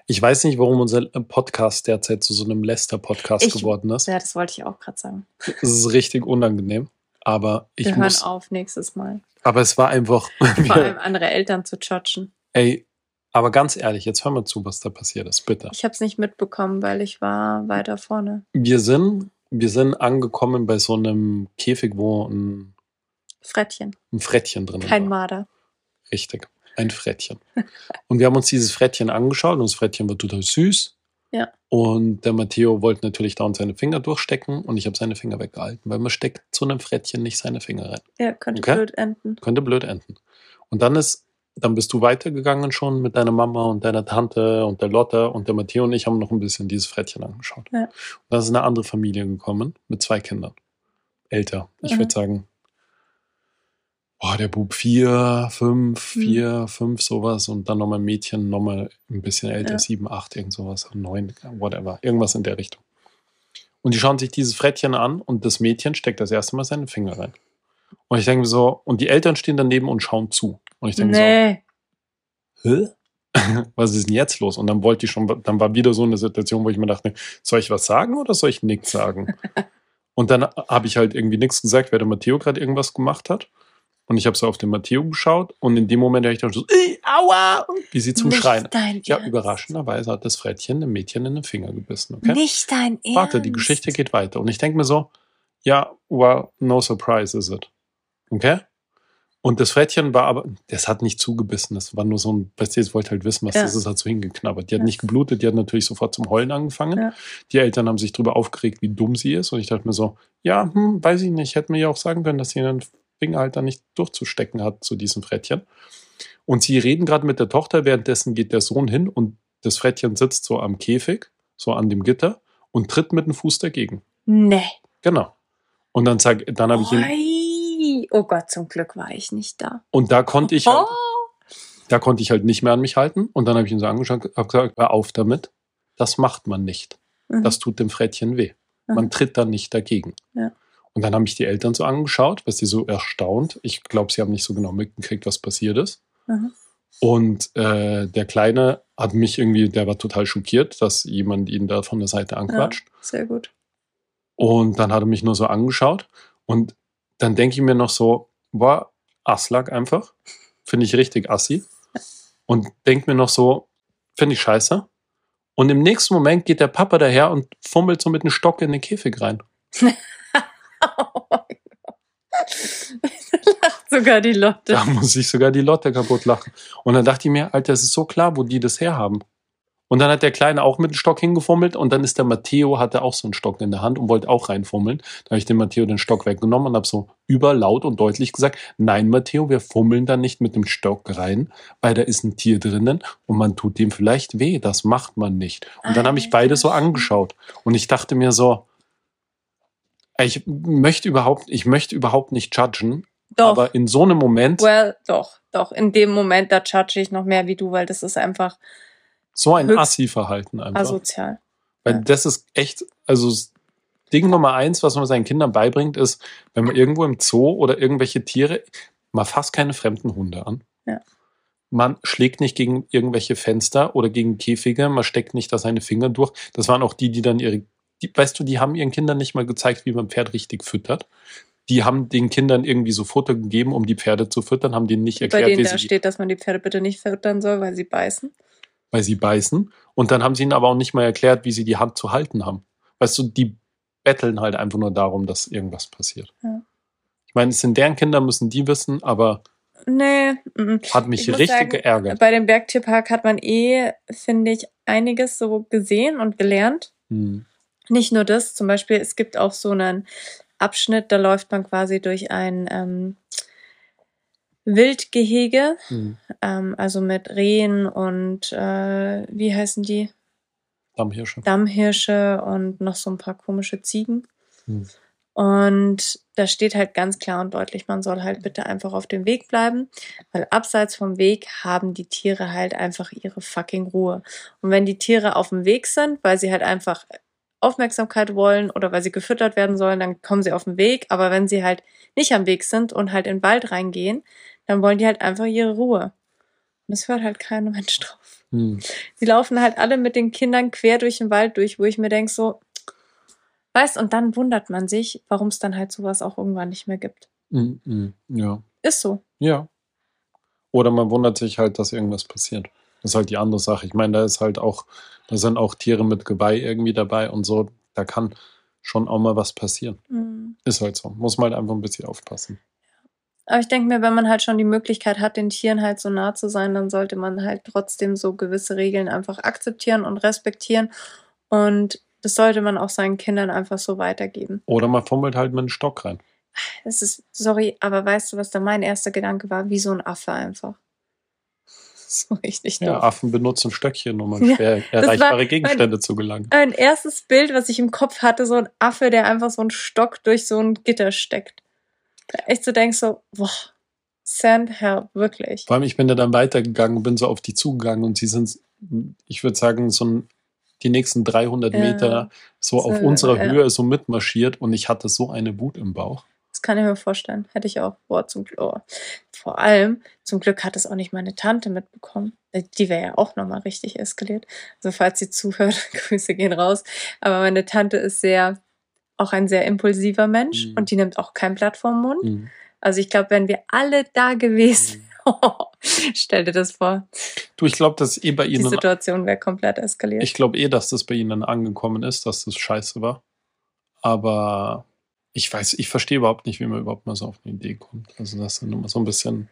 Ich weiß nicht, warum unser Podcast derzeit zu so einem Läster-Podcast Ich- geworden ist. Ja, das wollte ich auch gerade sagen. Es ist richtig unangenehm. Aber ich Wir hören muss. auf nächstes Mal. Aber es war einfach. Vor allem andere Eltern zu judgen. ey, aber ganz ehrlich, jetzt hör mal zu, was da passiert ist, bitte. Ich habe es nicht mitbekommen, weil ich war weiter vorne. Wir sind, wir sind angekommen bei so einem Käfig, wo ein, Frettchen, ein Frettchen drin kein war. Marder. Richtig, ein Frettchen. Und wir haben uns dieses Frettchen angeschaut und das Frettchen war total süß. Ja. Und der Matteo wollte natürlich da und seine Finger durchstecken und ich habe seine Finger weggehalten, weil man steckt zu einem Frettchen nicht seine Finger rein. Ja, könnte Okay. blöd enden. Könnte blöd enden. Und dann ist, dann bist du weitergegangen schon mit deiner Mama und deiner Tante und der Lotte und der Matteo und ich haben noch ein bisschen dieses Frettchen angeschaut. Ja. Und dann ist eine andere Familie gekommen mit zwei Kindern. Älter. Ich Mhm. würde sagen, boah, der Bub vier, fünf, Mhm. vier, fünf, sowas. Und dann nochmal ein Mädchen, nochmal ein bisschen älter, Ja. sieben, acht, irgend sowas, neun, whatever. Irgendwas in der Richtung. Und die schauen sich dieses Frettchen an und das Mädchen steckt das erste Mal seine Finger rein. Und ich denke mir so, und die Eltern stehen daneben und schauen zu. Und ich denke Nee. so, hä? Was ist denn jetzt los? Und dann wollte ich schon, dann war wieder so eine Situation, wo ich mir dachte, soll ich was sagen oder soll ich nichts sagen? und dann habe ich halt irgendwie nichts gesagt, weil der Matteo gerade irgendwas gemacht hat. Und ich habe so auf den Matteo geschaut und in dem Moment habe ich dann so, "Ey, aua! Wie sie zum Nicht Schreien. Ja, überraschenderweise hat das Frettchen dem Mädchen in den Finger gebissen. Okay? Nicht dein Ernst. Warte, die Geschichte geht weiter. Und ich denke mir so, ja, well, no surprise is it. Okay? Und das Frettchen war aber, das hat nicht zugebissen, das war nur so ein, weißt du, jetzt wollte halt wissen, was Ja. das ist, hat so hingeknabbert. Die hat Ja. nicht geblutet, die hat natürlich sofort zum Heulen angefangen. Ja. Die Eltern haben sich darüber aufgeregt, wie dumm sie ist. Und ich dachte mir so, ja, hm, weiß ich nicht, hätte mir ja auch sagen können, dass sie ihren Finger halt da nicht durchzustecken hat zu diesem Frettchen. Und sie reden gerade mit der Tochter, währenddessen geht der Sohn hin und das Frettchen sitzt so am Käfig, so an dem Gitter und tritt mit dem Fuß dagegen. Nee. Genau. Und dann sag, dann habe ich ihn. Oh Gott, zum Glück war ich nicht da. und da konnte ich halt, oh. da konnte ich halt nicht mehr an mich halten. Und dann habe ich ihn so angeschaut, habe gesagt, hör auf damit. Das macht man nicht. Mhm. Das tut dem Frettchen weh. Man Mhm. tritt dann nicht dagegen. Ja. Und dann haben mich die Eltern so angeschaut, weil sie so erstaunt. Ich glaube, sie haben nicht so genau mitgekriegt, was passiert ist. Mhm. Und äh, der Kleine hat mich irgendwie, der war total schockiert, dass jemand ihn da von der Seite anquatscht. Sehr gut. Und dann hat er mich nur so angeschaut. Und dann denke ich mir noch so, boah, Aslak einfach. Finde ich richtig assi. Und denke mir noch so, finde ich scheiße. Und im nächsten Moment geht der Papa daher und fummelt so mit einem Stock in den Käfig rein. Oh mein Gott. Lacht sogar die Lotte. Da muss ich sogar die Lotte kaputt lachen. Und dann dachte ich mir, Alter, es ist so klar, wo die das herhaben. Und dann hat der Kleine auch mit dem Stock hingefummelt und dann ist der Matteo, hatte auch so einen Stock in der Hand und wollte auch reinfummeln. Da habe ich dem Matteo den Stock weggenommen und habe so überlaut und deutlich gesagt, nein, Matteo, wir fummeln da nicht mit dem Stock rein, weil da ist ein Tier drinnen und man tut dem vielleicht weh. Das macht man nicht. Und dann habe ich beide so angeschaut und ich dachte mir so, ich möchte überhaupt, ich möchte überhaupt nicht judgen, Doch. aber in so einem Moment well, doch, doch. In dem Moment, da judge ich noch mehr wie du, weil das ist einfach So ein Assi-Verhalten einfach. asozial. Weil ja. das ist echt, also Ding Nummer eins, was man seinen Kindern beibringt, ist, wenn man irgendwo im Zoo oder irgendwelche Tiere, man fasst keine fremden Hunde an. Ja. Man schlägt nicht gegen irgendwelche Fenster oder gegen Käfige, man steckt nicht da seine Finger durch. Das waren auch die, die dann ihre, die, weißt du, die haben ihren Kindern nicht mal gezeigt, wie man Pferd richtig füttert. Die haben den Kindern irgendwie so Futter gegeben, um die Pferde zu füttern, haben denen nicht Bei erklärt, denen wie da sie steht, dass man die Pferde bitte nicht füttern soll, weil sie beißen. weil sie beißen. Und dann haben sie ihnen aber auch nicht mal erklärt, wie sie die Hand zu halten haben. Weißt du, die betteln halt einfach nur darum, dass irgendwas passiert. Ja. Ich meine, es sind deren Kinder, müssen die wissen, aber Nee, mm, hat mich richtig sagen, geärgert. bei dem Bergtierpark hat man eh, finde ich, einiges so gesehen und gelernt. Hm. Nicht nur das, zum Beispiel, es gibt auch so einen Abschnitt, da läuft man quasi durch ein ähm, Wildgehege, Hm. ähm, also mit Rehen und äh, wie heißen die? Dammhirsche. Dammhirsche und noch so ein paar komische Ziegen. Hm. Und da steht halt ganz klar und deutlich, man soll halt bitte einfach auf dem Weg bleiben, weil abseits vom Weg haben die Tiere halt einfach ihre fucking Ruhe. Und wenn die Tiere auf dem Weg sind, weil sie halt einfach Aufmerksamkeit wollen oder weil sie gefüttert werden sollen, dann kommen sie auf den Weg. Aber wenn sie halt nicht am Weg sind und halt in den Wald reingehen, dann wollen die halt einfach ihre Ruhe. Und es hört halt kein Mensch drauf. Hm. Die laufen halt alle mit den Kindern quer durch den Wald durch, wo ich mir denke, so, weißt, und dann wundert man sich, warum es dann halt sowas auch irgendwann nicht mehr gibt. Hm. Hm. Ja. Ist so. Ja. Oder man wundert sich halt, dass irgendwas passiert. Das ist halt die andere Sache. Ich meine, da ist halt auch, da sind auch Tiere mit Geweih irgendwie dabei und so. Da kann schon auch mal was passieren. Mhm. Ist halt so. Muss man halt einfach ein bisschen aufpassen. Aber ich denke mir, wenn man halt schon die Möglichkeit hat, den Tieren halt so nah zu sein, dann sollte man halt trotzdem so gewisse Regeln einfach akzeptieren und respektieren. Und das sollte man auch seinen Kindern einfach so weitergeben. Oder man fummelt halt mit einem Stock rein. Das ist, sorry, aber weißt du, was da mein erster Gedanke war? Wie so ein Affe einfach. So richtig Ja, doof. Affen benutzen Stöckchen, um an Ja, schwer erreichbare mein- Gegenstände zu gelangen. Ein erstes Bild, was ich im Kopf hatte, so ein Affe, der einfach so einen Stock durch so ein Gitter steckt. Da echt so denkst so, boah, send help, wirklich. Vor allem, ich bin da dann weitergegangen und bin so auf die zugegangen und sie sind, ich würde sagen, so ein, die nächsten 300 Ja. Meter so auf So, unserer ja. Höhe so mitmarschiert und ich hatte so eine Wut im Bauch. Das kann ich mir vorstellen. Hätte ich auch. Boah, zum Glück. Oh. Vor allem, zum Glück hat es auch nicht meine Tante mitbekommen. Äh, Die wäre ja auch nochmal richtig eskaliert. Also falls sie zuhört, Grüße gehen raus. Aber meine Tante ist sehr, auch ein sehr impulsiver Mensch Mhm. und die nimmt auch kein Blatt vom Mund. Mhm. Also ich glaube, wenn wir alle da gewesen wären, stell dir das vor, Du, ich glaube, dass eh bei die ihnen, Situation wäre komplett eskaliert. ich glaube eh, dass das bei ihnen angekommen ist, dass das scheiße war. Aber Ich weiß, ich verstehe überhaupt nicht, wie man überhaupt mal so auf eine Idee kommt. Also das sind immer so ein bisschen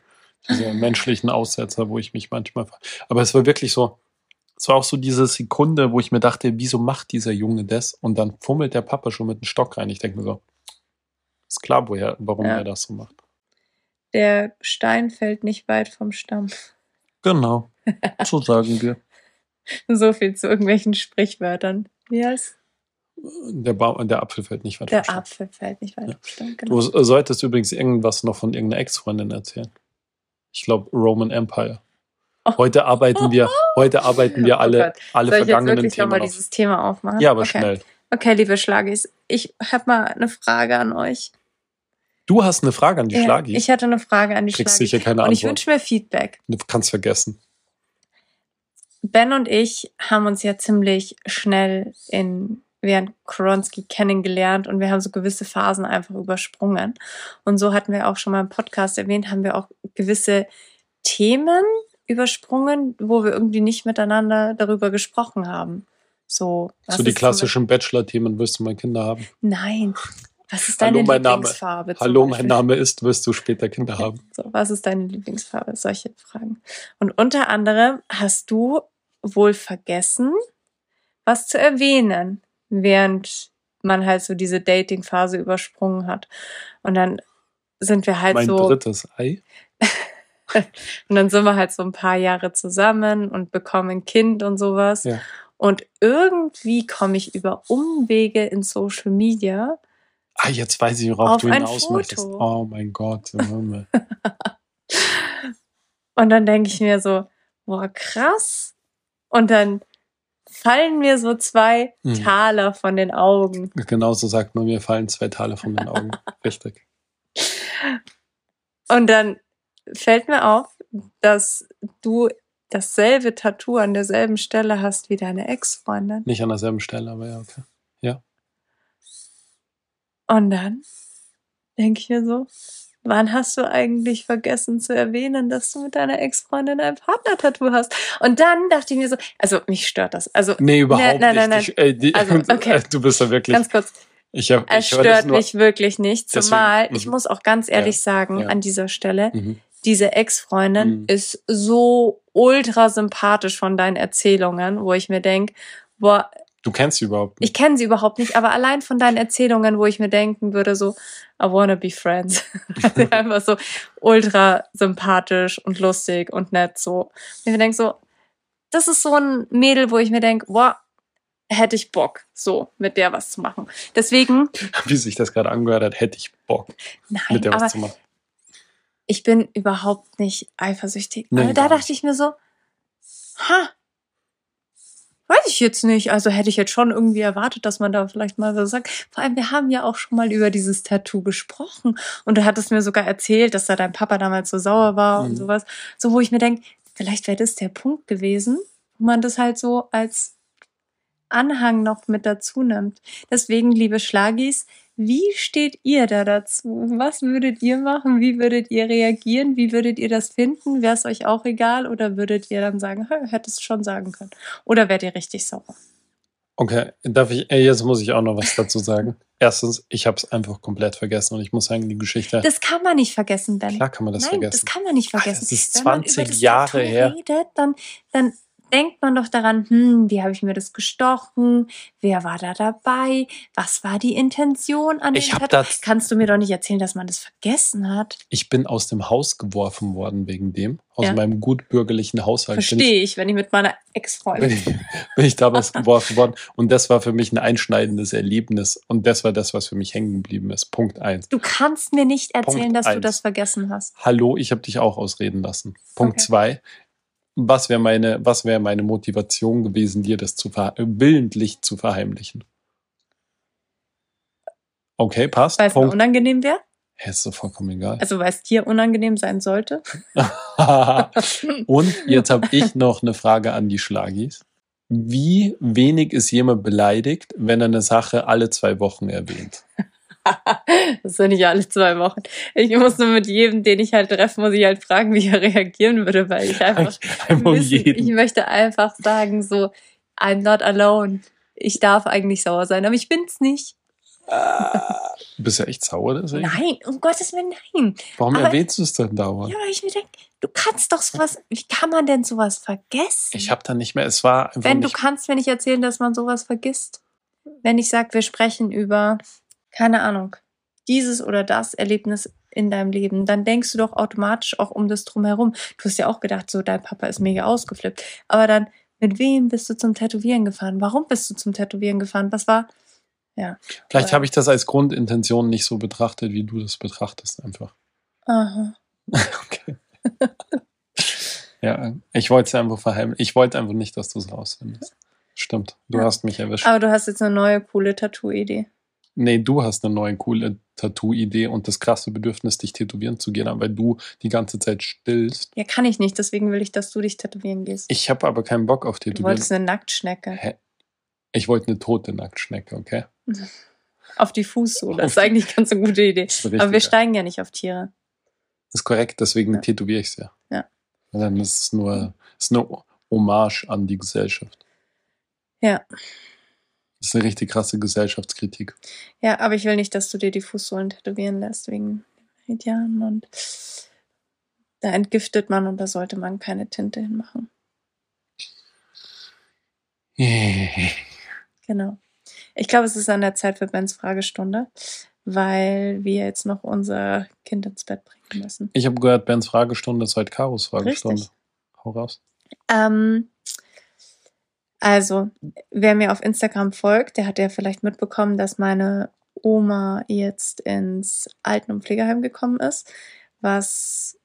diese menschlichen Aussetzer, wo ich mich manchmal. Aber es war wirklich so, es war auch so diese Sekunde, wo ich mir dachte, wieso macht dieser Junge das? Und dann fummelt der Papa schon mit dem Stock rein. Ich denke mir so, ist klar, woher, warum Ja. er das so macht. Der Stein fällt nicht weit vom Stamm. Genau. So sagen wir. So viel zu irgendwelchen Sprichwörtern. Wie heißt? Der, Baum, der Apfel fällt nicht weit Der. Apfel fällt nicht weit Ja. Stamm. Genau. Du solltest übrigens irgendwas noch von irgendeiner Ex-Freundin erzählen. Ich glaube, Roman Empire. Heute arbeiten wir, heute arbeiten wir Oh alle, Gott. alle Soll ich jetzt vergangenen wirklich Themen nochmal auf. dieses Thema aufmachen? Ja, aber okay. schnell. Okay, liebe Schlagis, ich habe mal eine Frage an euch. Du hast eine Frage an die Ja, Schlagis. ich hatte eine Frage an die Kriegst Schlagis. sicher keine Und ich Antwort. wünsche mir Feedback. Du kannst vergessen. Ben und ich haben uns ja ziemlich schnell in während Koronski kennengelernt und wir haben so gewisse Phasen einfach übersprungen. Und so hatten wir auch schon mal im Podcast erwähnt, haben wir auch gewisse Themen übersprungen, wo wir irgendwie nicht miteinander darüber gesprochen haben. So, so die klassischen Bachelor-Themen, wirst du mal Kinder haben. Nein. Was ist deine Hallo, mein Name. Lieblingsfarbe? zum Hallo, mein? Name ist, wirst du später Kinder haben. So, was ist deine Lieblingsfarbe? Solche Fragen. Und unter anderem hast du wohl vergessen, was zu erwähnen, während man halt so diese Dating-Phase übersprungen hat. Und dann sind wir halt mein so, drittes Ei. und dann sind wir halt so ein paar Jahre zusammen und bekommen ein Kind und sowas. Ja. Und irgendwie komme ich über Umwege in Social Media Ah, jetzt weiß ich, worauf Auf du hinaus möchtest. Oh mein Gott, im Himmel. Und dann denke ich mir so, boah, krass. Und dann fallen mir so zwei Mhm. Taler von den Augen. Genauso sagt man, mir fallen zwei Teile von den Augen. Richtig. Und dann fällt mir auf, dass du dasselbe Tattoo an derselben Stelle hast wie deine Ex-Freundin. Nicht an derselben Stelle, aber ja, okay. Und dann denke ich mir so, wann hast du eigentlich vergessen zu erwähnen, dass du mit deiner Ex-Freundin ein Partner-Tattoo hast? Und dann dachte ich mir so, also mich stört das. Also Nee, überhaupt nein, nein, nicht. Ich, äh, die, Also, okay. Du bist da wirklich. ganz kurz, ich hab, Es ich stört nur, mich wirklich nicht. Deswegen, Zumal, mhm. ich muss auch ganz ehrlich Ja, sagen, ja. an dieser Stelle, Mhm. diese Ex-Freundin Mhm. ist so ultra sympathisch von deinen Erzählungen, wo ich mir denk, boah, Du kennst sie überhaupt ich nicht. kenne sie überhaupt nicht, aber allein von deinen Erzählungen, wo ich mir denken würde, so, I wanna be friends. Also einfach so ultra sympathisch und lustig und nett so. Und ich mir denk so, das ist so ein Mädel, wo ich mir denk, boah, hätte ich Bock, so mit der was zu machen. Deswegen, Wie sich das gerade angehört hat, hätte ich Bock, nein, mit der was zu machen. ich bin überhaupt nicht eifersüchtig. Nee, aber da dachte ich mir so, ha, weiß ich jetzt nicht. Also hätte ich jetzt schon irgendwie erwartet, dass man da vielleicht mal was sagt. Vor allem, wir haben ja auch schon mal über dieses Tattoo gesprochen. Und du hattest mir sogar erzählt, dass da dein Papa damals so sauer war und Mhm. sowas. So, wo ich mir denke, vielleicht wäre das der Punkt gewesen, wo man das halt so als Anhang noch mit dazu nimmt. Deswegen, liebe Schlagis, wie steht ihr da dazu? Was würdet ihr machen? Wie würdet ihr reagieren? Wie würdet ihr das finden? Wäre es euch auch egal? Oder würdet ihr dann sagen, "Hä, hättest schon sagen können? Oder wärt ihr richtig sauer? Okay, darf ich, äh, jetzt muss ich auch noch was dazu sagen. Erstens, ich habe es einfach komplett vergessen und ich muss sagen, die Geschichte, Das kann man nicht vergessen, Ben. klar kann man das Nein, vergessen. das kann man nicht Alter, vergessen. das ist Wenn man über 20 das Jahre her. Redet, dann, dann denkt man doch daran, hm, wie habe ich mir das gestochen? Wer war da dabei? Was war die Intention an dem Ich hab Tattoo? das- Kannst du mir doch nicht erzählen, dass man das vergessen hat? Ich bin aus dem Haus geworfen worden wegen dem, aus Ja. meinem gutbürgerlichen Haushalt. Bin ich, Verstehe ich, wenn ich mit meiner bin Ex-Freundin. ich, bin ich damals geworfen worden und das war für mich ein einschneidendes Erlebnis und das war das, was für mich hängen geblieben ist. Punkt eins. Du kannst mir nicht erzählen, Punkt dass du eins. das vergessen hast. Hallo, ich habe dich auch ausreden lassen. Punkt Okay. zwei. Was wäre meine, was wäre meine Motivation gewesen, dir das zu willentlich zu verheimlichen? Okay, passt. Weil es mir unangenehm wäre? Hä, ist so vollkommen egal. Also weil es dir unangenehm sein sollte? Und jetzt habe ich noch eine Frage an die Schlagis. Wie wenig ist jemand beleidigt, wenn er eine Sache alle zwei Wochen erwähnt? Das sind nicht alle zwei Wochen. Ich muss nur mit jedem, den ich halt treffe, muss ich halt fragen, wie er reagieren würde, weil ich einfach Einmal um wissen, ich möchte einfach sagen so, I'm not alone. Ich darf eigentlich sauer sein, aber ich bin's nicht. Du bist ja echt sauer deswegen. Nein, um Gottes Willen, nein. Warum aber- erwähnst du es denn dauernd? Ja, weil ich mir denke, du kannst doch sowas, wie kann man denn sowas vergessen? Ich habe da nicht mehr, es war einfach Wenn du nicht, kannst mir nicht erzählen, dass man sowas vergisst. Wenn ich sage, wir sprechen über, keine Ahnung, dieses oder das Erlebnis in deinem Leben, dann denkst du doch automatisch auch um das drumherum. Du hast ja auch gedacht, so dein Papa ist mega ausgeflippt. Aber dann, mit wem bist du zum Tätowieren gefahren? Warum bist du zum Tätowieren gefahren? Was war? Ja. vielleicht habe ich das als Grundintention nicht so betrachtet, wie du das betrachtest einfach. Aha. Okay. ja, ich wollte es einfach verheimlichen. Ich wollte einfach nicht, dass du es rausfindest. Stimmt, du Ja. hast mich erwischt. Aber du hast jetzt eine neue coole Tattoo-Idee. Nee, du hast eine neue coole Tattoo-Idee und das krasse Bedürfnis, dich tätowieren zu gehen, weil du die ganze Zeit stillst. Ja, kann ich nicht, deswegen will ich, dass du dich tätowieren gehst. Ich habe aber keinen Bock auf du Tätowieren. wolltest eine Nacktschnecke. Hä? Ich wollte eine tote Nacktschnecke, okay? Auf die Fußsohle. Das ist eigentlich ganz eine gute Idee. Aber wir steigen ja nicht auf Tiere. ist korrekt, deswegen Ja. tätowiere ich es ja. Ja. Und dann ist es nur ist eine Hommage an die Gesellschaft. Ja. Das ist eine richtig krasse Gesellschaftskritik. Ja, aber ich will nicht, dass du dir die Fußsohlen tätowieren lässt wegen Meridianen und da entgiftet man und da sollte man keine Tinte hinmachen. Genau. Ich glaube, es ist an der Zeit für Bens Fragestunde, weil wir jetzt noch unser Kind ins Bett bringen müssen. Ich habe gehört, Bens Fragestunde ist heute Karos Fragestunde. Richtig. Hau raus. Ähm, also, wer mir auf Instagram folgt, der hat ja vielleicht mitbekommen, dass meine Oma jetzt ins Alten- und Pflegeheim gekommen ist, was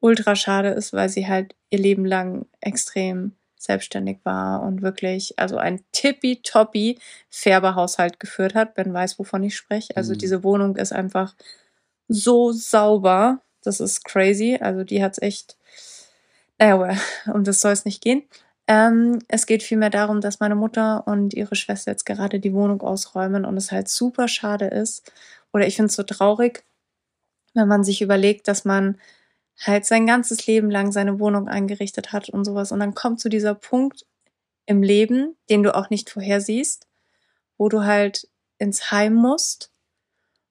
ultra schade ist, weil sie halt ihr Leben lang extrem selbstständig war und wirklich, also ein tippitoppi Färbehaushalt geführt hat. Ben weiß, wovon ich spreche. Also Mhm. diese Wohnung ist einfach so sauber. Das ist crazy. Also die hat's echt, naja, um das soll es nicht gehen. Ähm, es geht vielmehr darum, dass meine Mutter und ihre Schwester jetzt gerade die Wohnung ausräumen und es halt super schade ist. Oder ich finde es so traurig, wenn man sich überlegt, dass man halt sein ganzes Leben lang seine Wohnung eingerichtet hat und sowas. Und dann kommt zu dieser Punkt im Leben, den du auch nicht vorhersiehst, wo du halt ins Heim musst.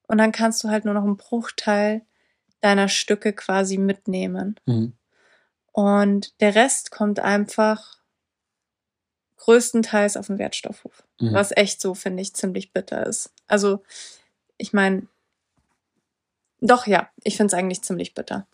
Und dann kannst du halt nur noch einen Bruchteil deiner Stücke quasi mitnehmen. Mhm. Und der Rest kommt einfach größtenteils auf den Wertstoffhof. Mhm. Was echt so, finde ich, ziemlich bitter ist. Also, ich meine, doch ja, ich finde es eigentlich ziemlich bitter.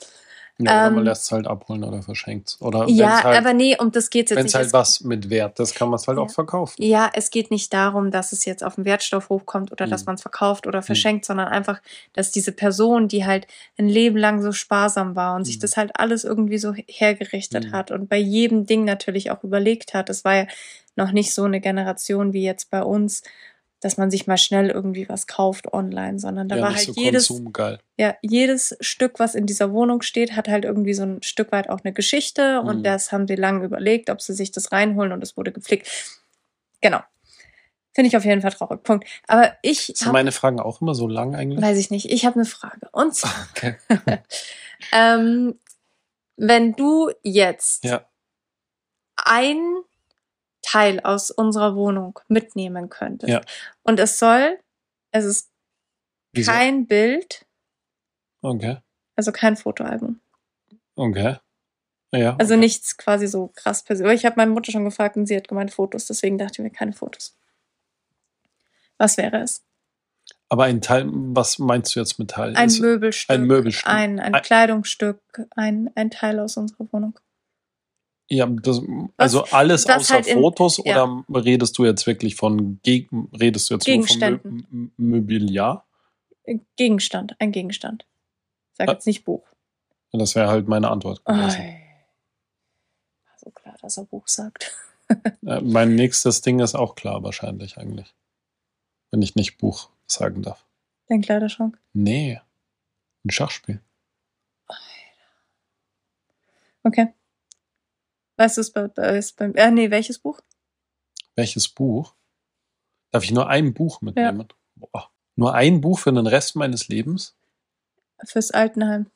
Ja, oder man ähm, lässt es halt abholen oder verschenkt Oder ja, halt, aber nee, um das geht jetzt wenn nicht. es halt Es- was mit Wert ist, kann man es halt Ja. auch verkaufen. Ja, es geht nicht darum, dass es jetzt auf den Wertstoffhof kommt oder dass Mhm. man es verkauft oder verschenkt, sondern einfach, dass diese Person, die halt ein Leben lang so sparsam war und sich Mhm. das halt alles irgendwie so hergerichtet Mhm. hat und bei jedem Ding natürlich auch überlegt hat. Es war ja noch nicht so eine Generation wie jetzt bei uns, dass man sich mal schnell irgendwie was kauft online, sondern da ja, war halt so jedes, konsumgeil. ja, jedes Stück, was in dieser Wohnung steht, hat halt irgendwie so ein Stück weit auch eine Geschichte und Mhm. das haben sie lange überlegt, ob sie sich das reinholen und es wurde gepflegt. Genau. Finde ich auf jeden Fall traurig. Punkt. Aber ich Sind hab, meine Fragen auch immer so lang eigentlich? weiß ich nicht, ich habe eine Frage. Und zwar, Okay. ähm, wenn du jetzt Ja. ein Teil aus unserer Wohnung mitnehmen könntest Ja. und es soll, es ist Wieso? kein Bild, Okay. also kein Fotoalbum. Okay. Ja. Also okay. nichts quasi so krass persönlich. Aber ich habe meine Mutter schon gefragt und sie hat gemeint Fotos, deswegen dachte ich mir keine Fotos. Was wäre es? Aber ein Teil, was meinst du jetzt mit Teil? Ein Möbelstück, ein Möbelstück. ein, ein Ein- Kleidungsstück, ein, ein Teil aus unserer Wohnung. Ja, das, also alles was außer halt in- Fotos ja. oder redest du jetzt wirklich von Geg redest du jetzt nur von Mö Möbiliar? Gegenstand, ein Gegenstand. Sag Ah. jetzt nicht Buch. Das wäre halt meine Antwort gewesen. Oi. War so klar, dass er Buch sagt. Äh, mein nächstes Ding ist auch klar wahrscheinlich eigentlich. Wenn ich nicht Buch sagen darf. Dein Kleiderschrank. Nee. Ein Schachspiel. Okay. Weißt du es bei, bei, beim, äh, nee, welches Buch? Welches Buch? Darf ich nur ein Buch mitnehmen? Boah. Nur ein Buch für den Rest meines Lebens? Fürs Altenheim.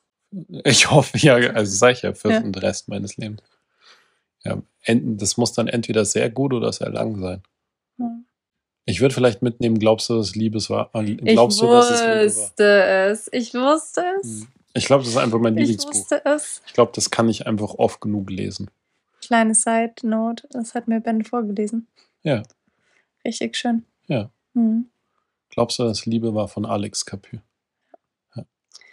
Ich hoffe, ja, also sag ich ja, für Ja. den Rest meines Lebens. Ja, das muss dann entweder sehr gut oder sehr lang sein. Ja. Ich würde vielleicht mitnehmen, glaubst du, dass Liebes war? äh, Glaubst ich du, dass es wusste es. Ich wusste es. Hm. Ich glaube, das ist einfach mein Ich Lieblingsbuch. wusste es. Ich glaube, das kann ich einfach oft genug lesen. Kleine Side Note, das hat mir Ben vorgelesen. Ja. Richtig schön. Ja. Mhm. Glaubst du, dass Liebe war von Alex Capu? Ja.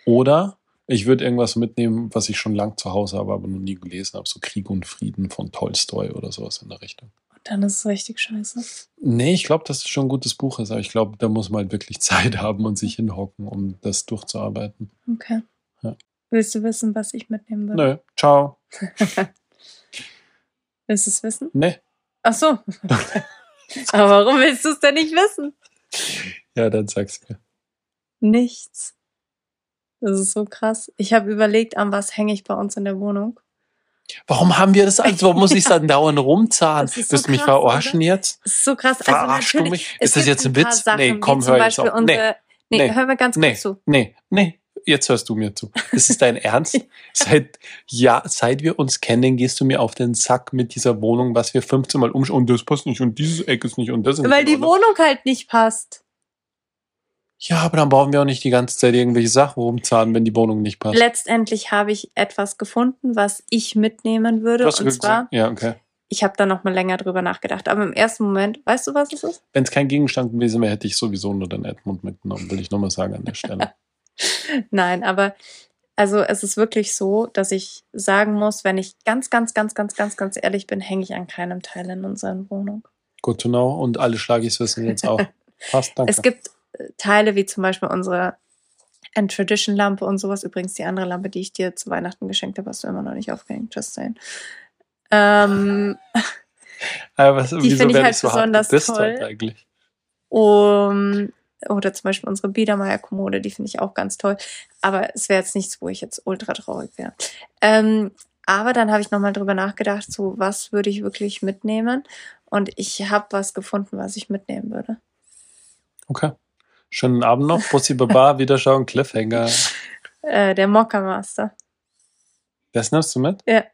Oder ich würde irgendwas mitnehmen, was ich schon lang zu Hause habe, aber noch nie gelesen habe. So Krieg und Frieden von Tolstoi oder sowas in der Richtung. Und dann ist es richtig scheiße. Nee, ich glaube, dass es schon ein gutes Buch ist, aber ich glaube, da muss man halt wirklich Zeit haben und sich hinhocken, um das durchzuarbeiten. Okay. Ja. Willst du wissen, was ich mitnehmen würde? Nö, ciao. Willst du es wissen? Nee. Ach so. Aber warum willst du es denn nicht wissen? Ja, dann sag's mir. Nichts. Das ist so krass. Ich habe überlegt, an was hänge ich bei uns in der Wohnung. Warum haben wir das alles? Warum muss ich dann dauernd rumzahlen? So Willst du mich verarschen oder? jetzt? Das ist so krass. Verarschst du mich? es Ist das jetzt ein paar Witz? Sachen, Nee, komm, hör jetzt auf. Nee, nee, nee, hör mal ganz nee, kurz zu. nee, nee. Jetzt hörst du mir zu. Ist es dein Ernst? Seit, ja, seit wir uns kennen, gehst du mir auf den Sack mit dieser Wohnung, was wir 15 Mal umschauen. Und das passt nicht und dieses Eck ist nicht und das ist Weil nicht. die. Wohnung halt nicht passt. Ja, aber dann brauchen wir auch nicht die ganze Zeit irgendwelche Sachen rumzahlen, wenn die Wohnung nicht passt. Letztendlich habe ich etwas gefunden, was ich mitnehmen würde. Und zwar, ja, okay. ich habe da noch mal länger drüber nachgedacht. Aber im ersten Moment, weißt du, was es ist? Wenn es kein Gegenstand gewesen wäre, hätte ich sowieso nur den Edmund mitgenommen, will ich nochmal sagen an der Stelle. Nein, aber also es ist wirklich so, dass ich sagen muss, wenn ich ganz, ganz, ganz, ganz, ganz, ganz ehrlich bin, hänge ich an keinem Teil in unserer Wohnung. Good to know. Und alle Schlagis wissen jetzt auch. Passt, danke. Es gibt äh, Teile wie zum Beispiel unsere Tradition-Lampe und sowas. Übrigens die andere Lampe, die ich dir zu Weihnachten geschenkt habe, hast du immer noch nicht aufgehängt. Just saying. Ähm, aber was, die finde ich halt so besonders toll. heute eigentlich? um, oder zum Beispiel unsere Biedermeier-Kommode, die finde ich auch ganz toll. Aber es wäre jetzt nichts, wo ich jetzt ultra traurig wäre. Ähm, aber dann habe ich nochmal drüber nachgedacht, so was würde ich wirklich mitnehmen? Und ich habe was gefunden, was ich mitnehmen würde. Okay. Schönen Abend noch. Bussi Baba, Wiederschauen, Cliffhanger. Äh, der Mokka Master. Das nimmst du mit? Ja.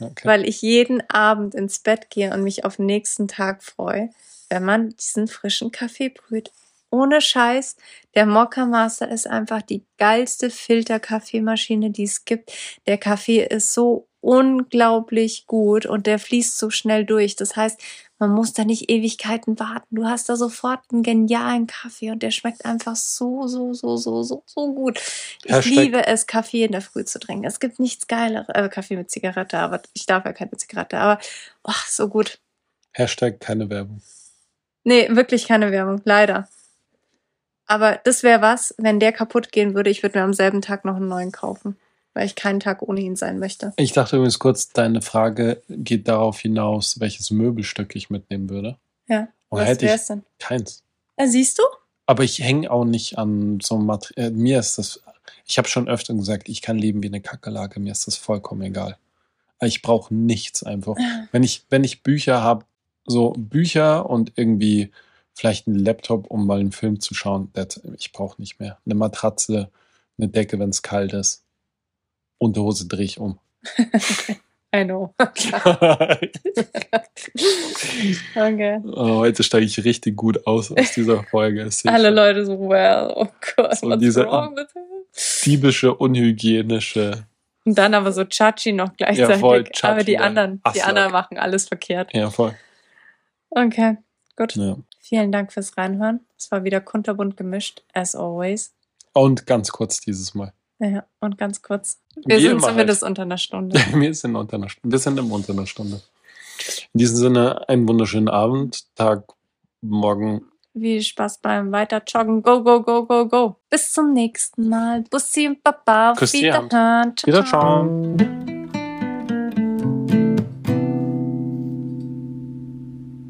Okay. Weil ich jeden Abend ins Bett gehe und mich auf den nächsten Tag freue, wenn man diesen frischen Kaffee brüht. Ohne Scheiß, der Mokka Master ist einfach die geilste Filterkaffeemaschine, die es gibt. Der Kaffee ist so unglaublich gut und der fließt so schnell durch. Das heißt, man muss da nicht Ewigkeiten warten. Du hast da sofort einen genialen Kaffee und der schmeckt einfach so, so, so, so, so, so gut. Ich Hashtag- liebe es, Kaffee in der Früh zu trinken. Es gibt nichts Geileres. Äh, Kaffee mit Zigarette, aber ich darf ja keine Zigarette. Aber oh, so gut. Hashtag keine Werbung. Nee, wirklich keine Werbung, leider. Aber das wäre was, wenn der kaputt gehen würde, ich würde mir am selben Tag noch einen neuen kaufen. Weil ich keinen Tag ohne ihn sein möchte. Ich dachte übrigens kurz, deine Frage geht darauf hinaus, welches Möbelstück ich mitnehmen würde. Ja. Und was hätte wäre ich es denn? keins. Äh, siehst du? Aber ich hänge auch nicht an so einem Material. Äh, mir ist das, ich habe schon öfter gesagt, ich kann leben wie eine Kakerlake, mir ist das vollkommen egal. Ich brauche nichts einfach. Wenn ich, wenn ich Bücher habe, so Bücher und irgendwie vielleicht einen Laptop, um mal einen Film zu schauen, ich brauche nicht mehr. Eine Matratze, eine Decke, wenn es kalt ist. Unterhose drehe ich um. I know. okay. Oh, heute steige ich richtig gut aus aus dieser Folge. Alle. Leute so, well, oh Gott, So what's diese- wrong with? Diebische, unhygienische. Und dann aber so Chachi noch gleichzeitig. voll, Chachi aber die anderen, die anderen machen alles verkehrt. Ja, voll. Okay, gut. Ja. Vielen Dank fürs Reinhören. Es war wieder kunterbunt gemischt, as always. Und ganz kurz dieses Mal. Ja, und ganz kurz. Wir Wie sind zumindest unter einer Stunde. Wir sind unter einer Stunde. Wir sind immer unter einer Stunde. In diesem Sinne, einen wunderschönen Abend, Tag, morgen. Viel Spaß beim Weiterjoggen. Go, go, go, go, go. Bis zum nächsten Mal. Bussi und Baba. Auf. Wiederhören. Ciao, Wieder ciao. schauen.